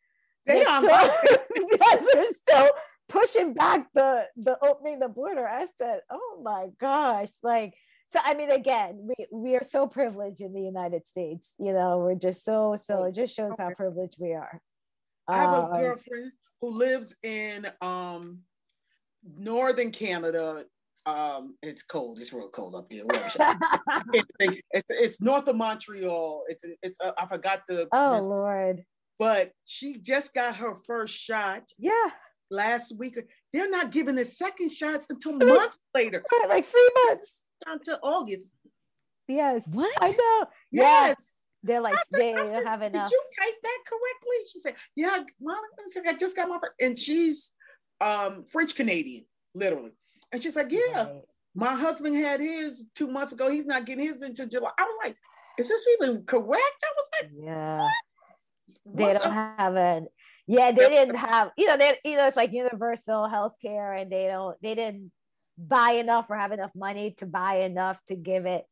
they are still, yes, they're still pushing back the the opening the border. I said, oh my gosh, like so. I mean, again, we we are so privileged in the United States. You know, we're just so so. It just shows how privileged we are. I have a um, girlfriend who lives in um northern Canada um, it's cold. It's real cold up there. it's, it's north of Montreal. It's it's. Uh, I forgot the. Oh Lord. But she just got her first shot. Yeah. Last week, they're not giving the second shots until months later. Like three months. Until August. Yes. What? I know. Yes. yes. They're like, they don't said, have enough. Did you type that correctly? She said, Yeah, Monica, I just got my first. And she's um French Canadian, literally. And she's like, yeah, right. my husband had his two months ago. He's not getting his until July. I was like, is this even correct? I was like, yeah. What? They don't up? have it. Yeah, they didn't have, you know, they, you know, it's like universal health care and they don't, they didn't buy enough or have enough money to buy enough to give it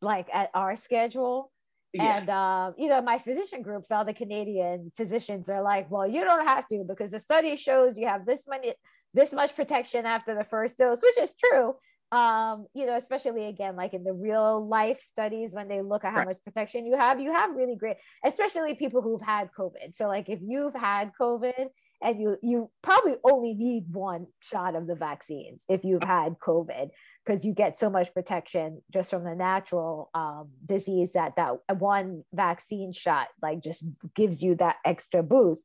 like at our schedule. Yeah. And um, you know, my physician groups, all the Canadian physicians are like, well, you don't have to because the study shows you have this many this much protection after the first dose, which is true. Um, you know, especially again, like in the real life studies, when they look at how right. much protection you have, you have really great, especially people who've had COVID. So, like if you've had COVID and you you probably only need one shot of the vaccines if you've had COVID, because you get so much protection just from the natural um, disease that that one vaccine shot like just gives you that extra boost.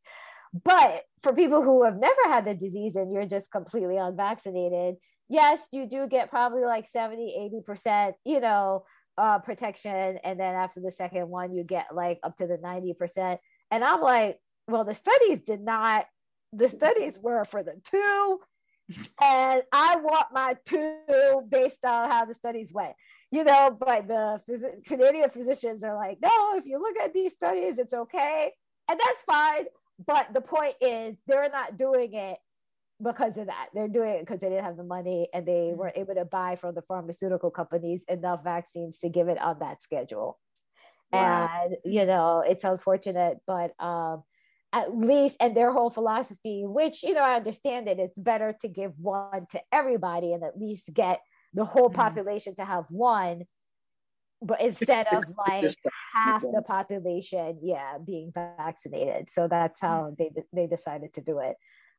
But for people who have never had the disease and you're just completely unvaccinated, yes, you do get probably like 70, 80%, you know, uh, protection. And then after the second one, you get like up to the 90%. And I'm like, well, the studies did not, the studies were for the two. And I want my two based on how the studies went, you know. But the phys- Canadian physicians are like, no, if you look at these studies, it's okay. And that's fine but the point is they're not doing it because of that. They're doing it because they didn't have the money and they mm-hmm. weren't able to buy from the pharmaceutical companies enough vaccines to give it on that schedule. Wow. And you know, it's unfortunate, but um at least and their whole philosophy, which you know, I understand it, it's better to give one to everybody and at least get the whole mm-hmm. population to have one but instead of like half the population yeah being vaccinated so that's how they they decided to do it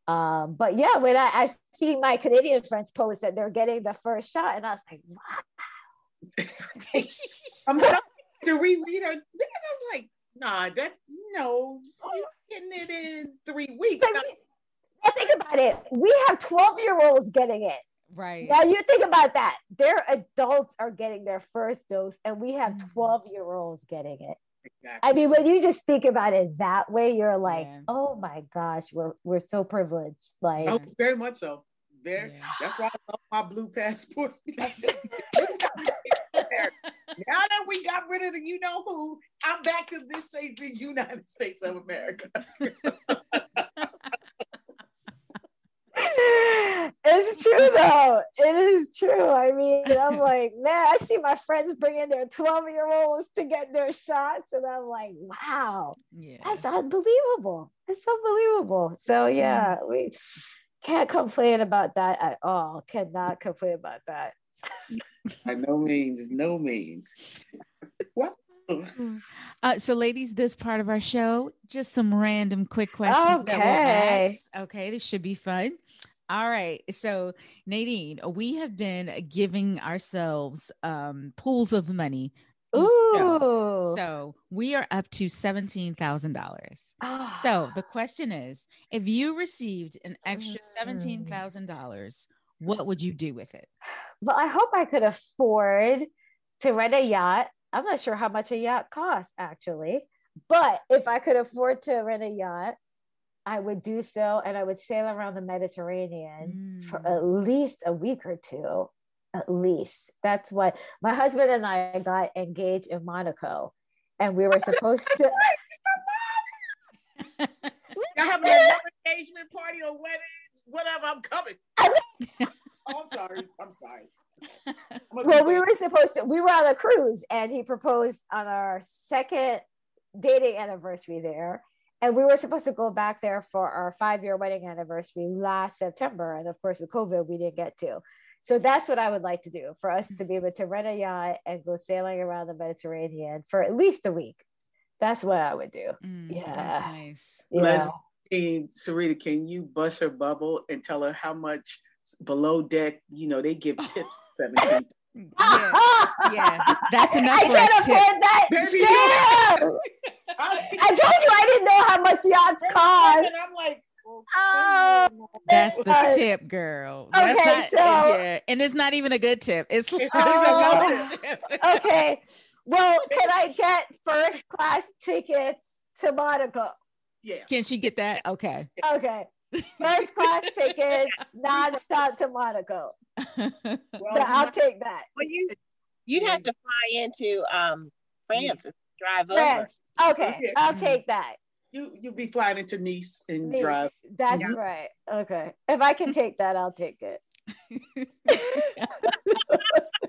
um, but yeah when I, I see my canadian friends post that they're getting the first shot and i was like wow i'm gonna to reread her i was like nah that no you're getting it in three weeks like, think about it we have 12 year olds getting it Right. Now you think about that. Their adults are getting their first dose, and we have mm. 12 year olds getting it. Exactly. I mean, when you just think about it that way, you're like, yeah. oh my gosh, we're we're so privileged. Like oh, very much so. Very yeah. that's why I love my blue passport. now that we got rid of the you know who, I'm back to this say the United States of America. it's true though. It is true. I mean, I'm like, man, I see my friends bringing their 12 year olds to get their shots, and I'm like, wow, yeah. that's unbelievable. It's unbelievable. So yeah, we can't complain about that at all. Cannot complain about that. By no means, no means. What? Uh, so, ladies, this part of our show, just some random quick questions. Okay. We'll okay, this should be fun. All right. So, Nadeen, we have been giving ourselves um, pools of money. Ooh. So, we are up to $17,000. Oh. So, the question is if you received an extra $17,000, what would you do with it? Well, I hope I could afford to rent a yacht. I'm not sure how much a yacht costs actually, but if I could afford to rent a yacht, I would do so and I would sail around the Mediterranean mm. for at least a week or two. At least. That's what my husband and I got engaged in Monaco. And we were supposed to. Y'all having an engagement party or wedding, whatever, I'm coming. oh, I'm sorry. I'm sorry. well, we were supposed to. We were on a cruise, and he proposed on our second dating anniversary there, and we were supposed to go back there for our five-year wedding anniversary last September, and of course, with COVID, we didn't get to. So that's what I would like to do for us to be able to rent a yacht and go sailing around the Mediterranean for at least a week. That's what I would do. Mm, yeah. That's nice. Yeah. Sarita, can you bust her bubble and tell her how much below deck, you know, they give tips 17. Yeah, yeah, that's enough. I can't afford that. Baby, I told you I didn't know how much yachts cost. And I'm like, Oh, that's the tip, girl. That's okay, not, so yeah, and it's not even a good tip. It's, it's oh, tip. okay. Well, can I get first class tickets to Monaco? Yeah. Can she get that? Okay. Okay. First class tickets, non-stop to Monaco. Well, so I'll take that. Well, you you'd have to fly into um France and drive France. over. Okay, yeah. I'll take that. You you'll be flying into Nice and nice. drive. That's yeah. right. Okay. If I can take that, I'll take it.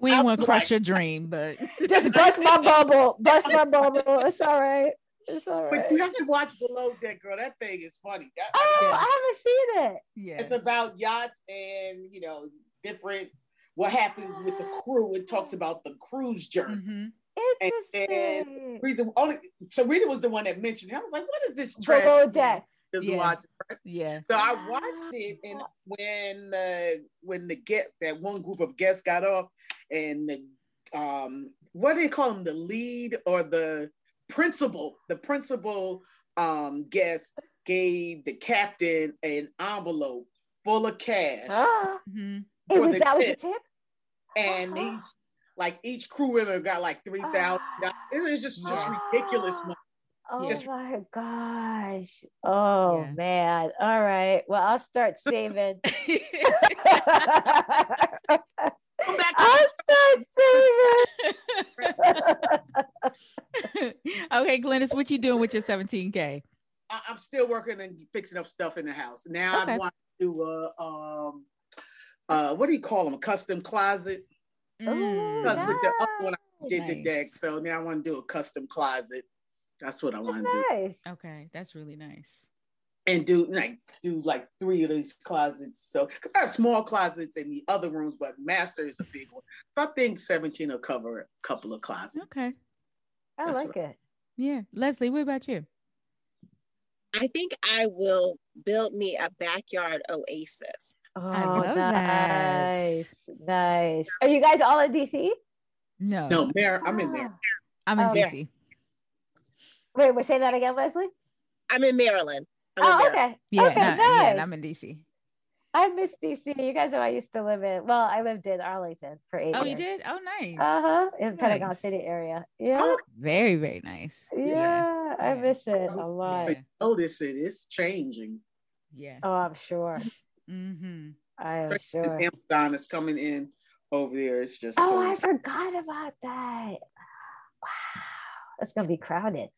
we ain't want to crush your dream, but just bust my bubble. Bust my bubble. It's all right. It's all right. But you have to watch Below Deck, girl. That thing is funny. That, oh, yeah. I haven't seen it. Yeah. It's about yachts and you know different what happens with the crew. It talks about the cruise journey. Mm-hmm. Interesting. And, and reason only Sarita was the one that mentioned it. I was like, what is this trash? Below Deck. Yeah. Watching, right? yeah. So I watched it, and when uh, when the get that one group of guests got off, and the um, what do they call them? The lead or the principal? The principal um guest gave the captain an envelope full of cash. Ah. Mm-hmm. Was, that was a tip? And uh-huh. he's like each crew member got like three thousand. Uh, it was just just ridiculous money. Oh just, my gosh. Oh yeah. man. All right. Well, I'll start saving. I'll start saving. okay, Glynis, what you doing with your 17K? I, am still working and fixing up stuff in the house. Now okay. I want to do a um uh what do you call them? A custom closet. Because mm. with the other one I did nice. the deck. So now I want to do a custom closet. That's what I want to nice. do. Okay, that's really nice. And do like do like three of these closets. So I have small closets in the other rooms, but master is a big one. So I think 17 will cover a couple of closets. Okay. I that's like right. it. Yeah. Leslie, what about you? I think I will build me a backyard oasis. Oh, I love nice. that. Nice. Are you guys all in DC? No. No, Mayor. I'm in there. I'm in oh, DC. Wait, we say that again, Leslie? I'm in Maryland. I'm oh, in Maryland. okay. Yeah, okay, not, nice. yeah, I'm in DC. I miss DC. You guys know I used to live in. Well, I lived in Arlington for eight. Oh, years. you did? Oh, nice. Uh huh. In nice. Pentagon City area. Yeah. Oh, very very nice. Yeah, yeah. I miss it a lot. I notice it. It's changing. Yeah. Oh, I'm sure. Mm-hmm. I am sure. Amazon is coming in over there. It's just. Oh, I forgot about that. Wow, it's gonna be crowded.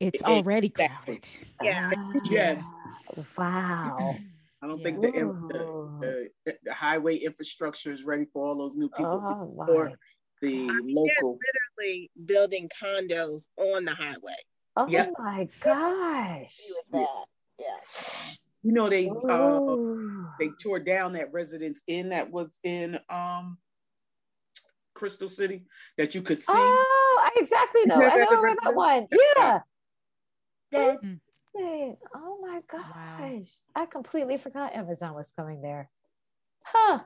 It's already crowded. Yeah. yes. Wow. I don't yeah. think the, the, the, the, highway infrastructure is ready for all those new people oh, or the I'm local. Literally building condos on the highway. Oh yep. my gosh! Yeah. Yeah. You know they uh, they tore down that residence inn that was in um Crystal City that you could see. Oh, I exactly know. I know where that one. Yeah. That mm. thing. Oh my gosh. Wow. I completely forgot Amazon was coming there. Huh.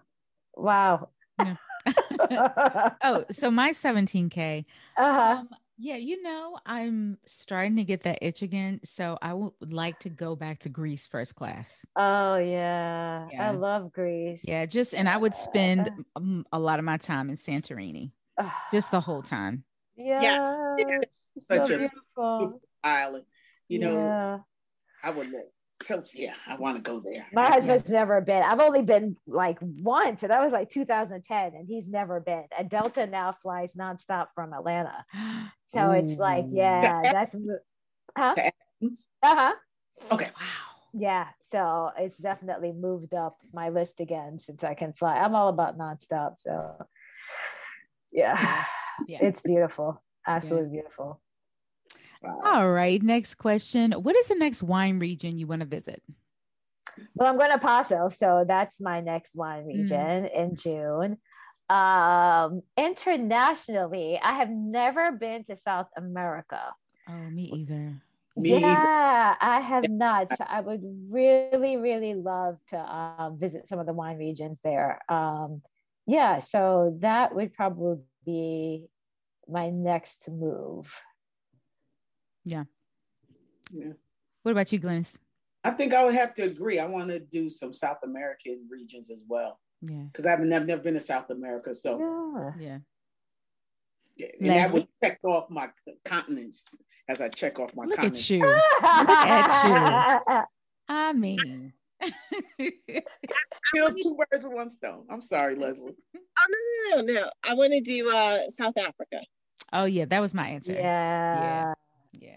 Wow. oh, so my 17K. Uh-huh. Um, yeah, you know, I'm starting to get that itch again. So I would like to go back to Greece first class. Oh, yeah. yeah. I love Greece. Yeah, just, and I would spend um, a lot of my time in Santorini, just the whole time. Yes. Yeah. Such so a beautiful island. You know, yeah. I would live. So yeah, I want to go there. My husband's never been. I've only been like once, and that was like 2010, and he's never been. And Delta now flies nonstop from Atlanta, so Ooh. it's like, yeah, that's huh? Uh huh. Okay. Wow. Yeah, so it's definitely moved up my list again since I can fly. I'm all about nonstop, so Yeah. yeah. It's beautiful. Absolutely yeah. beautiful. Wow. All right. Next question. What is the next wine region you want to visit? Well, I'm going to Paso. So that's my next wine mm. region mm. in June. Um, internationally, I have never been to South America. Oh, me either. Me yeah, either. I have not. So I would really, really love to um, visit some of the wine regions there. Um, yeah, so that would probably be my next move. Yeah. Yeah. What about you, Glynis? I think I would have to agree. I want to do some South American regions as well. Yeah. Because I've never, never been to South America. So yeah. yeah. yeah. And that would check off my continents as I check off my Look continents. at you. Look at you. I mean. Kill two birds with one stone. I'm sorry, Leslie. Oh no, no, no, no. I want to do uh South Africa. Oh yeah, that was my answer. Yeah. Yeah.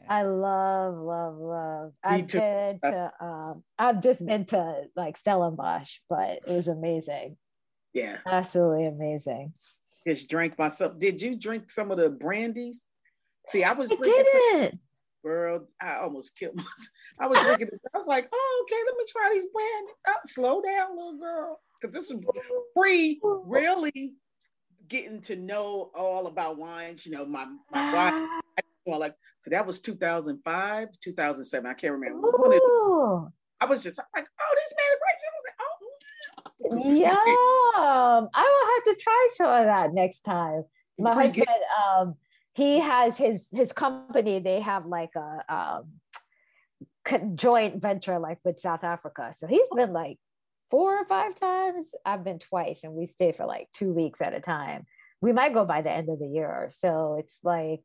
I love, love, love. I've been to um I've just been to like Stellenbosch, but it was amazing. Yeah. Absolutely amazing. Just drank myself. Did you drink some of the brandies? See, I was I didn't. Girl, I almost killed myself. I was drinking this. I was like, oh, okay, let me try these brandies. Oh, slow down, little girl. Because this was free, really getting to know all about wines. You know, my, my wine like so that was 2005, 2007. I can't remember. I was just like, oh, this man is great. I was like, oh. Yeah, I will have to try some of that next time. My husband, um, he has his his company. They have like a um, joint venture like with South Africa. So he's been like four or five times. I've been twice, and we stay for like two weeks at a time. We might go by the end of the year. So it's like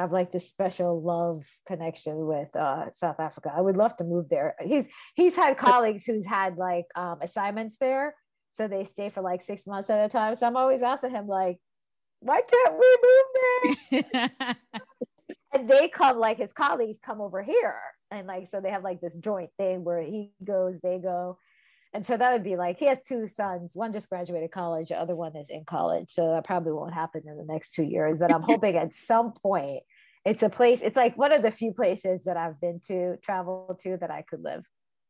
have like this special love connection with uh, South Africa. I would love to move there. He's he's had colleagues who's had like um, assignments there, so they stay for like six months at a time. So I'm always asking him like, why can't we move there? and they come like his colleagues come over here, and like so they have like this joint thing where he goes, they go. And so that would be like he has two sons. One just graduated college, the other one is in college. So that probably won't happen in the next two years. But I'm hoping at some point it's a place, it's like one of the few places that I've been to, travel to that I could live.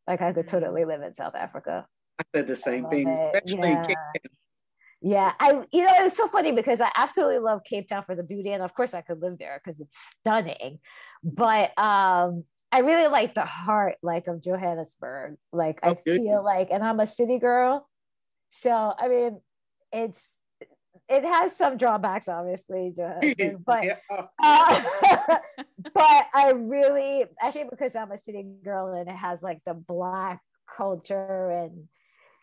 Like I could mm-hmm. totally live in South Africa. I said the same thing, especially yeah. Yeah, I you know it's so funny because I absolutely love Cape Town for the beauty, and of course I could live there because it's stunning. But um, I really like the heart like of Johannesburg. Like I feel like, and I'm a city girl, so I mean, it's it has some drawbacks, obviously, Johannesburg, but yeah. uh, but I really I think because I'm a city girl and it has like the black culture and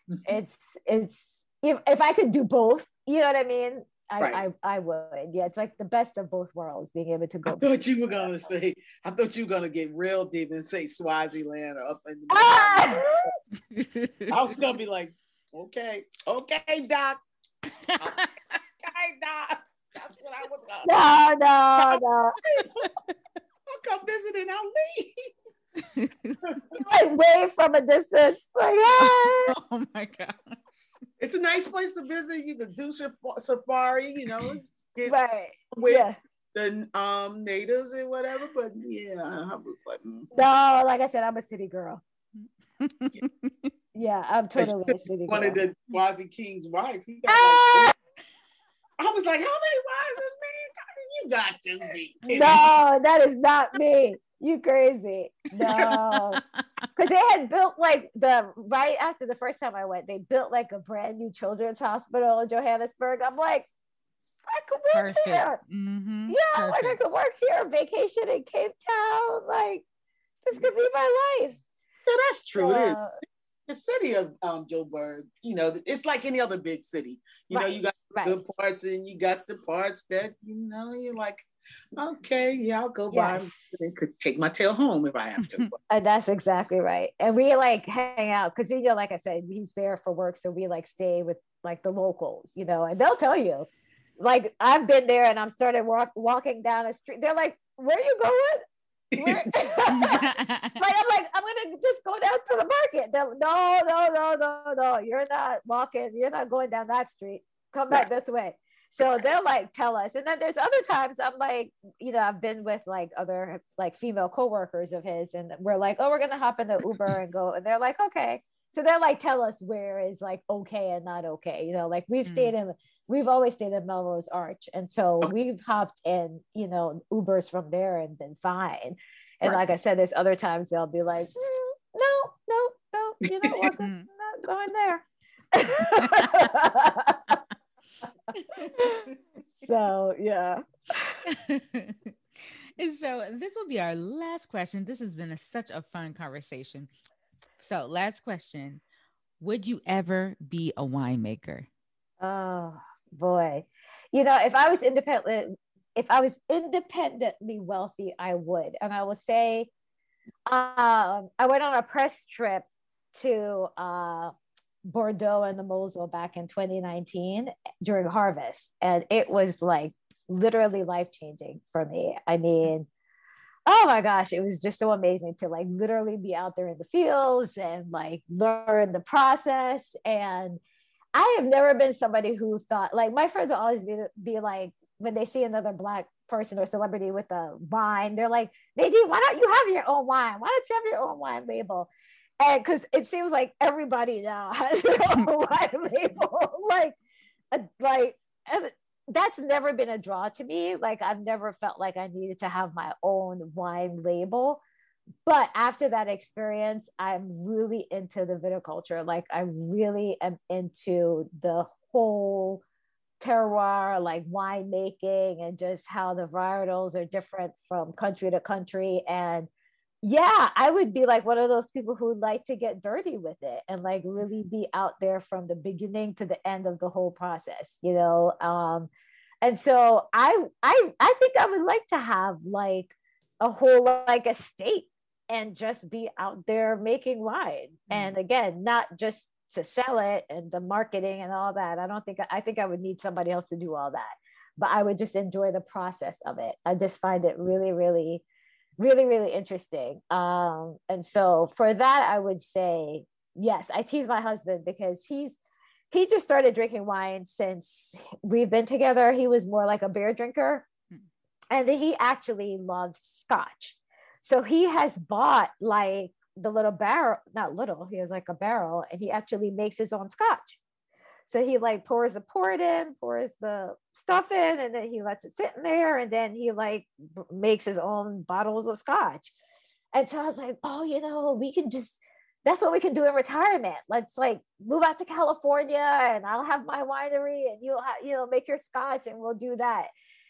mm-hmm. it's it's if, if I could do both, you know what I mean? I, right. I, I would. Yeah, it's like the best of both worlds, being able to go. I thought you were gonna say. I thought you were gonna get real deep and say Swaziland or up in. The ah! I was gonna be like, okay, okay, Doc. okay, Doc. That's what I was gonna. No, no, no. I'll come visit and I'll leave. like way from a distance, like, hey. oh my god it's a nice place to visit. You can do safari, you know, get right. with yeah. the um natives and whatever. But yeah, I was like, mm. no, like I said, I'm a city girl. yeah, I'm totally a city one girl. of the Swazi King's wives. Ah! Like, I was like, how many wives is man? got? You got to be. No, that is not me. You crazy. No. Because they had built like the right after the first time I went, they built like a brand new children's hospital in Johannesburg. I'm like, I could work Perfect. here. Mm-hmm. Yeah, Perfect. like I could work here, vacation in Cape Town. Like, this could be my life. Yeah, that's true. It is. The city of um, Joburg, you know, it's like any other big city. You right, know, you got right. good parts and you got the parts that, you know, you're like, okay, yeah, I'll go yes. by and could take my tail home if I have to. and that's exactly right. And we like hang out because you know, like I said, he's there for work, so we like stay with like the locals, you know, and they'll tell you. Like I've been there and I'm started walk, walking down a street. They're like, "Where are you going?" like I'm like, I'm gonna just go down to the market. They're, no, no, no, no, no. You're not walking. You're not going down that street. Come back this way. so they'll like tell us and then there's other times i'm like you know i've been with like other like female co-workers of his and we're like oh we're gonna hop in the uber and go and they're like okay so they're like tell us where is like okay and not okay you know like we've mm. stayed in we've always stayed in melrose arch and so we've hopped in you know ubers from there and been fine and right. like i said there's other times they'll be like mm, no no no you know what i'm not going there so yeah. and so this will be our last question. This has been a, such a fun conversation. So last question. Would you ever be a winemaker? Oh boy. You know, if I was independent, if I was independently wealthy, I would. And I will say, um, I went on a press trip to uh, Bordeaux and the Mosel back in 2019 during harvest. And it was like literally life changing for me. I mean, oh my gosh, it was just so amazing to like literally be out there in the fields and like learn the process. And I have never been somebody who thought like my friends will always be, be like, when they see another black person or celebrity with a wine, they're like, Nadeen, why don't you have your own wine? Why don't you have your own wine label? and because it seems like everybody now has their own wine label like uh, like that's never been a draw to me like i've never felt like i needed to have my own wine label but after that experience i'm really into the viticulture like i really am into the whole terroir like wine making and just how the varietals are different from country to country and yeah, I would be like one of those people who like to get dirty with it and like really be out there from the beginning to the end of the whole process, you know. Um, and so I I I think I would like to have like a whole like estate and just be out there making wine. Mm. And again, not just to sell it and the marketing and all that. I don't think I think I would need somebody else to do all that. But I would just enjoy the process of it. I just find it really, really really really interesting um and so for that i would say yes i tease my husband because he's he just started drinking wine since we've been together he was more like a beer drinker hmm. and he actually loves scotch so he has bought like the little barrel not little he has like a barrel and he actually makes his own scotch so he like pours the port in, pours the stuff in, and then he lets it sit in there, and then he like makes his own bottles of scotch. And so I was like, oh, you know, we can just that's what we can do in retirement. Let's like move out to California and I'll have my winery and you'll have, you know, make your scotch and we'll do that.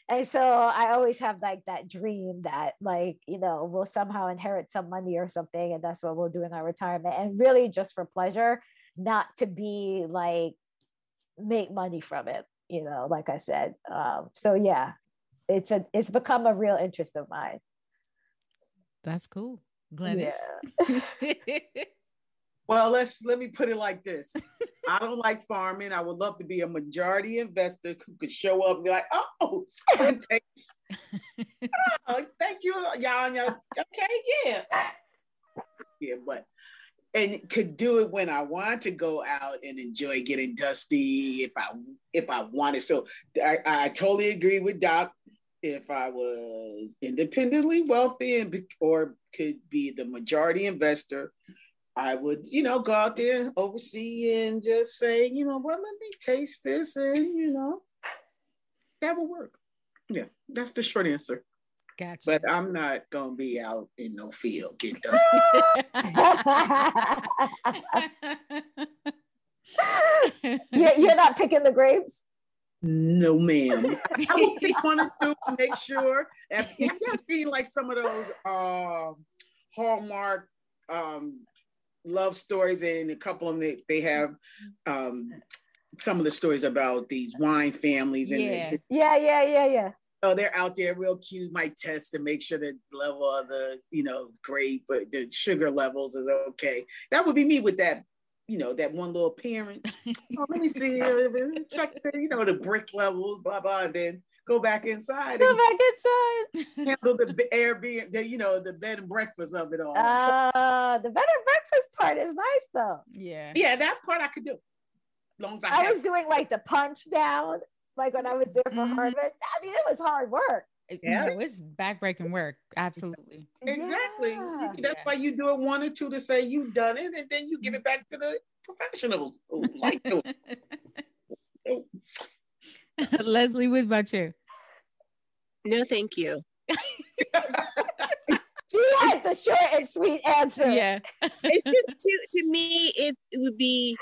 And so I always have like that dream that like, you know, we'll somehow inherit some money or something. And that's what we'll do in our retirement. And really just for pleasure, not to be like make money from it you know like i said um, so yeah it's a it's become a real interest of mine that's cool Glynis. Yeah. well let's let me put it like this. I don't like farming. I would love to be a majority investor who could show up and be like oh thanks oh, uh, thank you y'all okay yeah. Yeah but and could do it when I want to go out and enjoy getting dusty if I if I wanted. So I, I totally agree with Doc. If I was independently wealthy and or could be the majority investor, I would, you know, go out there, oversee, and just say, you know, well, let me taste this, and you know, that will work. Yeah, that's the short answer. Gotcha. But I'm not gonna be out in no field getting dusty. you're, you're not picking the grapes. No, ma'am. I would pick one or two to make sure. If, if you seen like some of those uh, Hallmark um, love stories, and a couple of them they have um, some of the stories about these wine families and yeah, yeah, yeah, yeah, yeah oh, they're out there real cute, might test to make sure the level of the, you know, grape, but the sugar levels is okay. That would be me with that, you know, that one little parent. oh, let me see, check the, you know, the Brix levels, blah, blah, and then go back inside. Go back inside. handle the Airbnb, the, you know, the bed and breakfast of it all. Uh, so, the bed and breakfast part is nice though. Yeah. Yeah, that part I could do. Long as I, I was doing like the punch down like when I was there for mm-hmm. harvest. I mean, it was hard work. Yeah, you know, it's backbreaking work. Absolutely. Exactly. Yeah. That's yeah. why you do it one or two to say you've done it, and then you give it back to the professionals who like Leslie, what about you? No, thank you. she had the short and sweet answer. Yeah. it's just to to me, it, it would be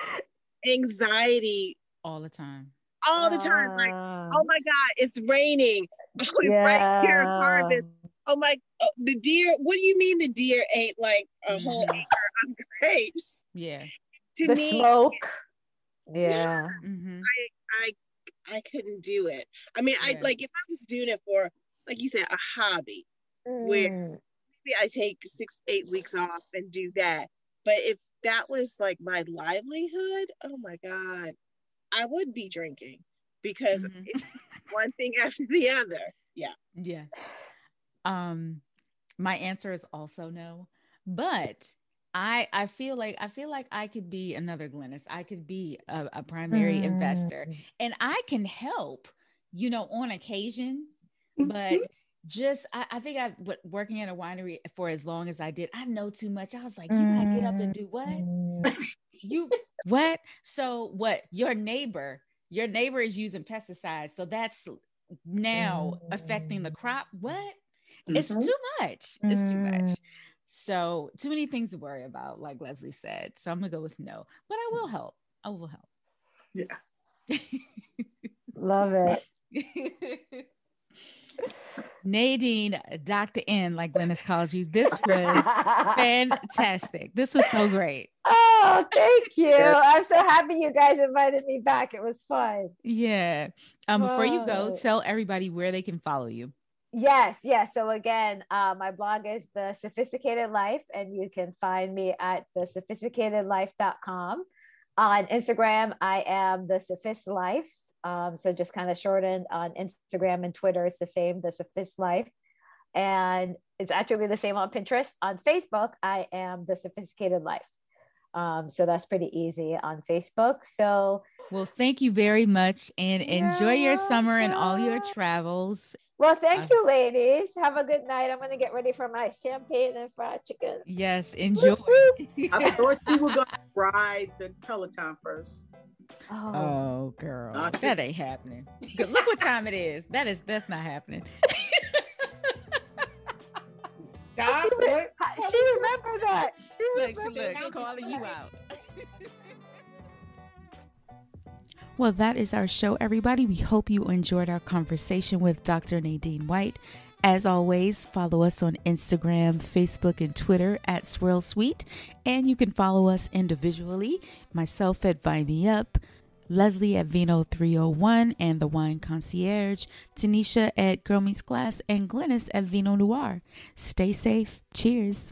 anxiety all the time. All the time. Like, ah. oh my God, it's raining. Oh, it's yeah. right here harvest. Oh my oh, the deer. What do you mean the deer ate like a whole mm-hmm. acre of grapes? Yeah. To the me, smoke. Yeah. Mm-hmm. I, I I couldn't do it. I mean, yeah. I like if I was doing it for, like you said, a hobby, mm. where maybe I take six, eight weeks off and do that. But if that was like my livelihood, oh my God, I would be drinking because mm-hmm. one thing after the other. Yeah. Yeah. Um, my answer is also no, but I I feel like I feel like I could be another Glynis. I could be a, a primary mm. investor, and I can help, you know, on occasion. But mm-hmm just I, I think I working at a winery for as long as I did, I know too much. I was like, you gotta get up and do what? Mm. you what? So what? Your neighbor, your neighbor is using pesticides, so that's now affecting the crop. What? Mm-hmm. It's too much. It's too much. So too many things to worry about, like Leslie said. So I'm gonna go with no, but I will help. I will help. Yeah. Love it. Nadeen, Dr. N, like Glynis calls you, this was fantastic. This was so great. Oh, thank you. I'm so happy you guys invited me back. It was fun. Yeah. Um, before you go, tell everybody where they can follow you. Yes, yes. So again, uh, my blog is the sophisticated life, and you can find me at the sophisticatedlife.com. On Instagram, I am the sophist life. Um, so just kind of shortened on Instagram and Twitter, it's the same, the Sophist Life. And it's actually the same on Pinterest. On Facebook, I am the Sophisticated Life. Um, so that's pretty easy on Facebook. So, well, thank you very much and enjoy your summer and all your travels. Well, thank you, ladies. Have a good night. I'm going to get ready for my champagne and fried chicken. Yes, enjoy. I thought you were going to ride the Peloton first. Oh, oh girl, ah, that ain't happening. Look what time it is. That is that's not happening. God, she, re- she remembered that. She look, she look, calling you out. Well, that is our show, everybody. We hope you enjoyed our conversation with Dr. Nadeen White. As always, follow us on Instagram, Facebook, and Twitter at Swirl Suite. And you can follow us individually, myself at Vine Me Up, Leslie at Vino 301 and the Wine Concierge, Tanisha at Girl Meets Glass, and Glynis at Vino Noire. Stay safe. Cheers.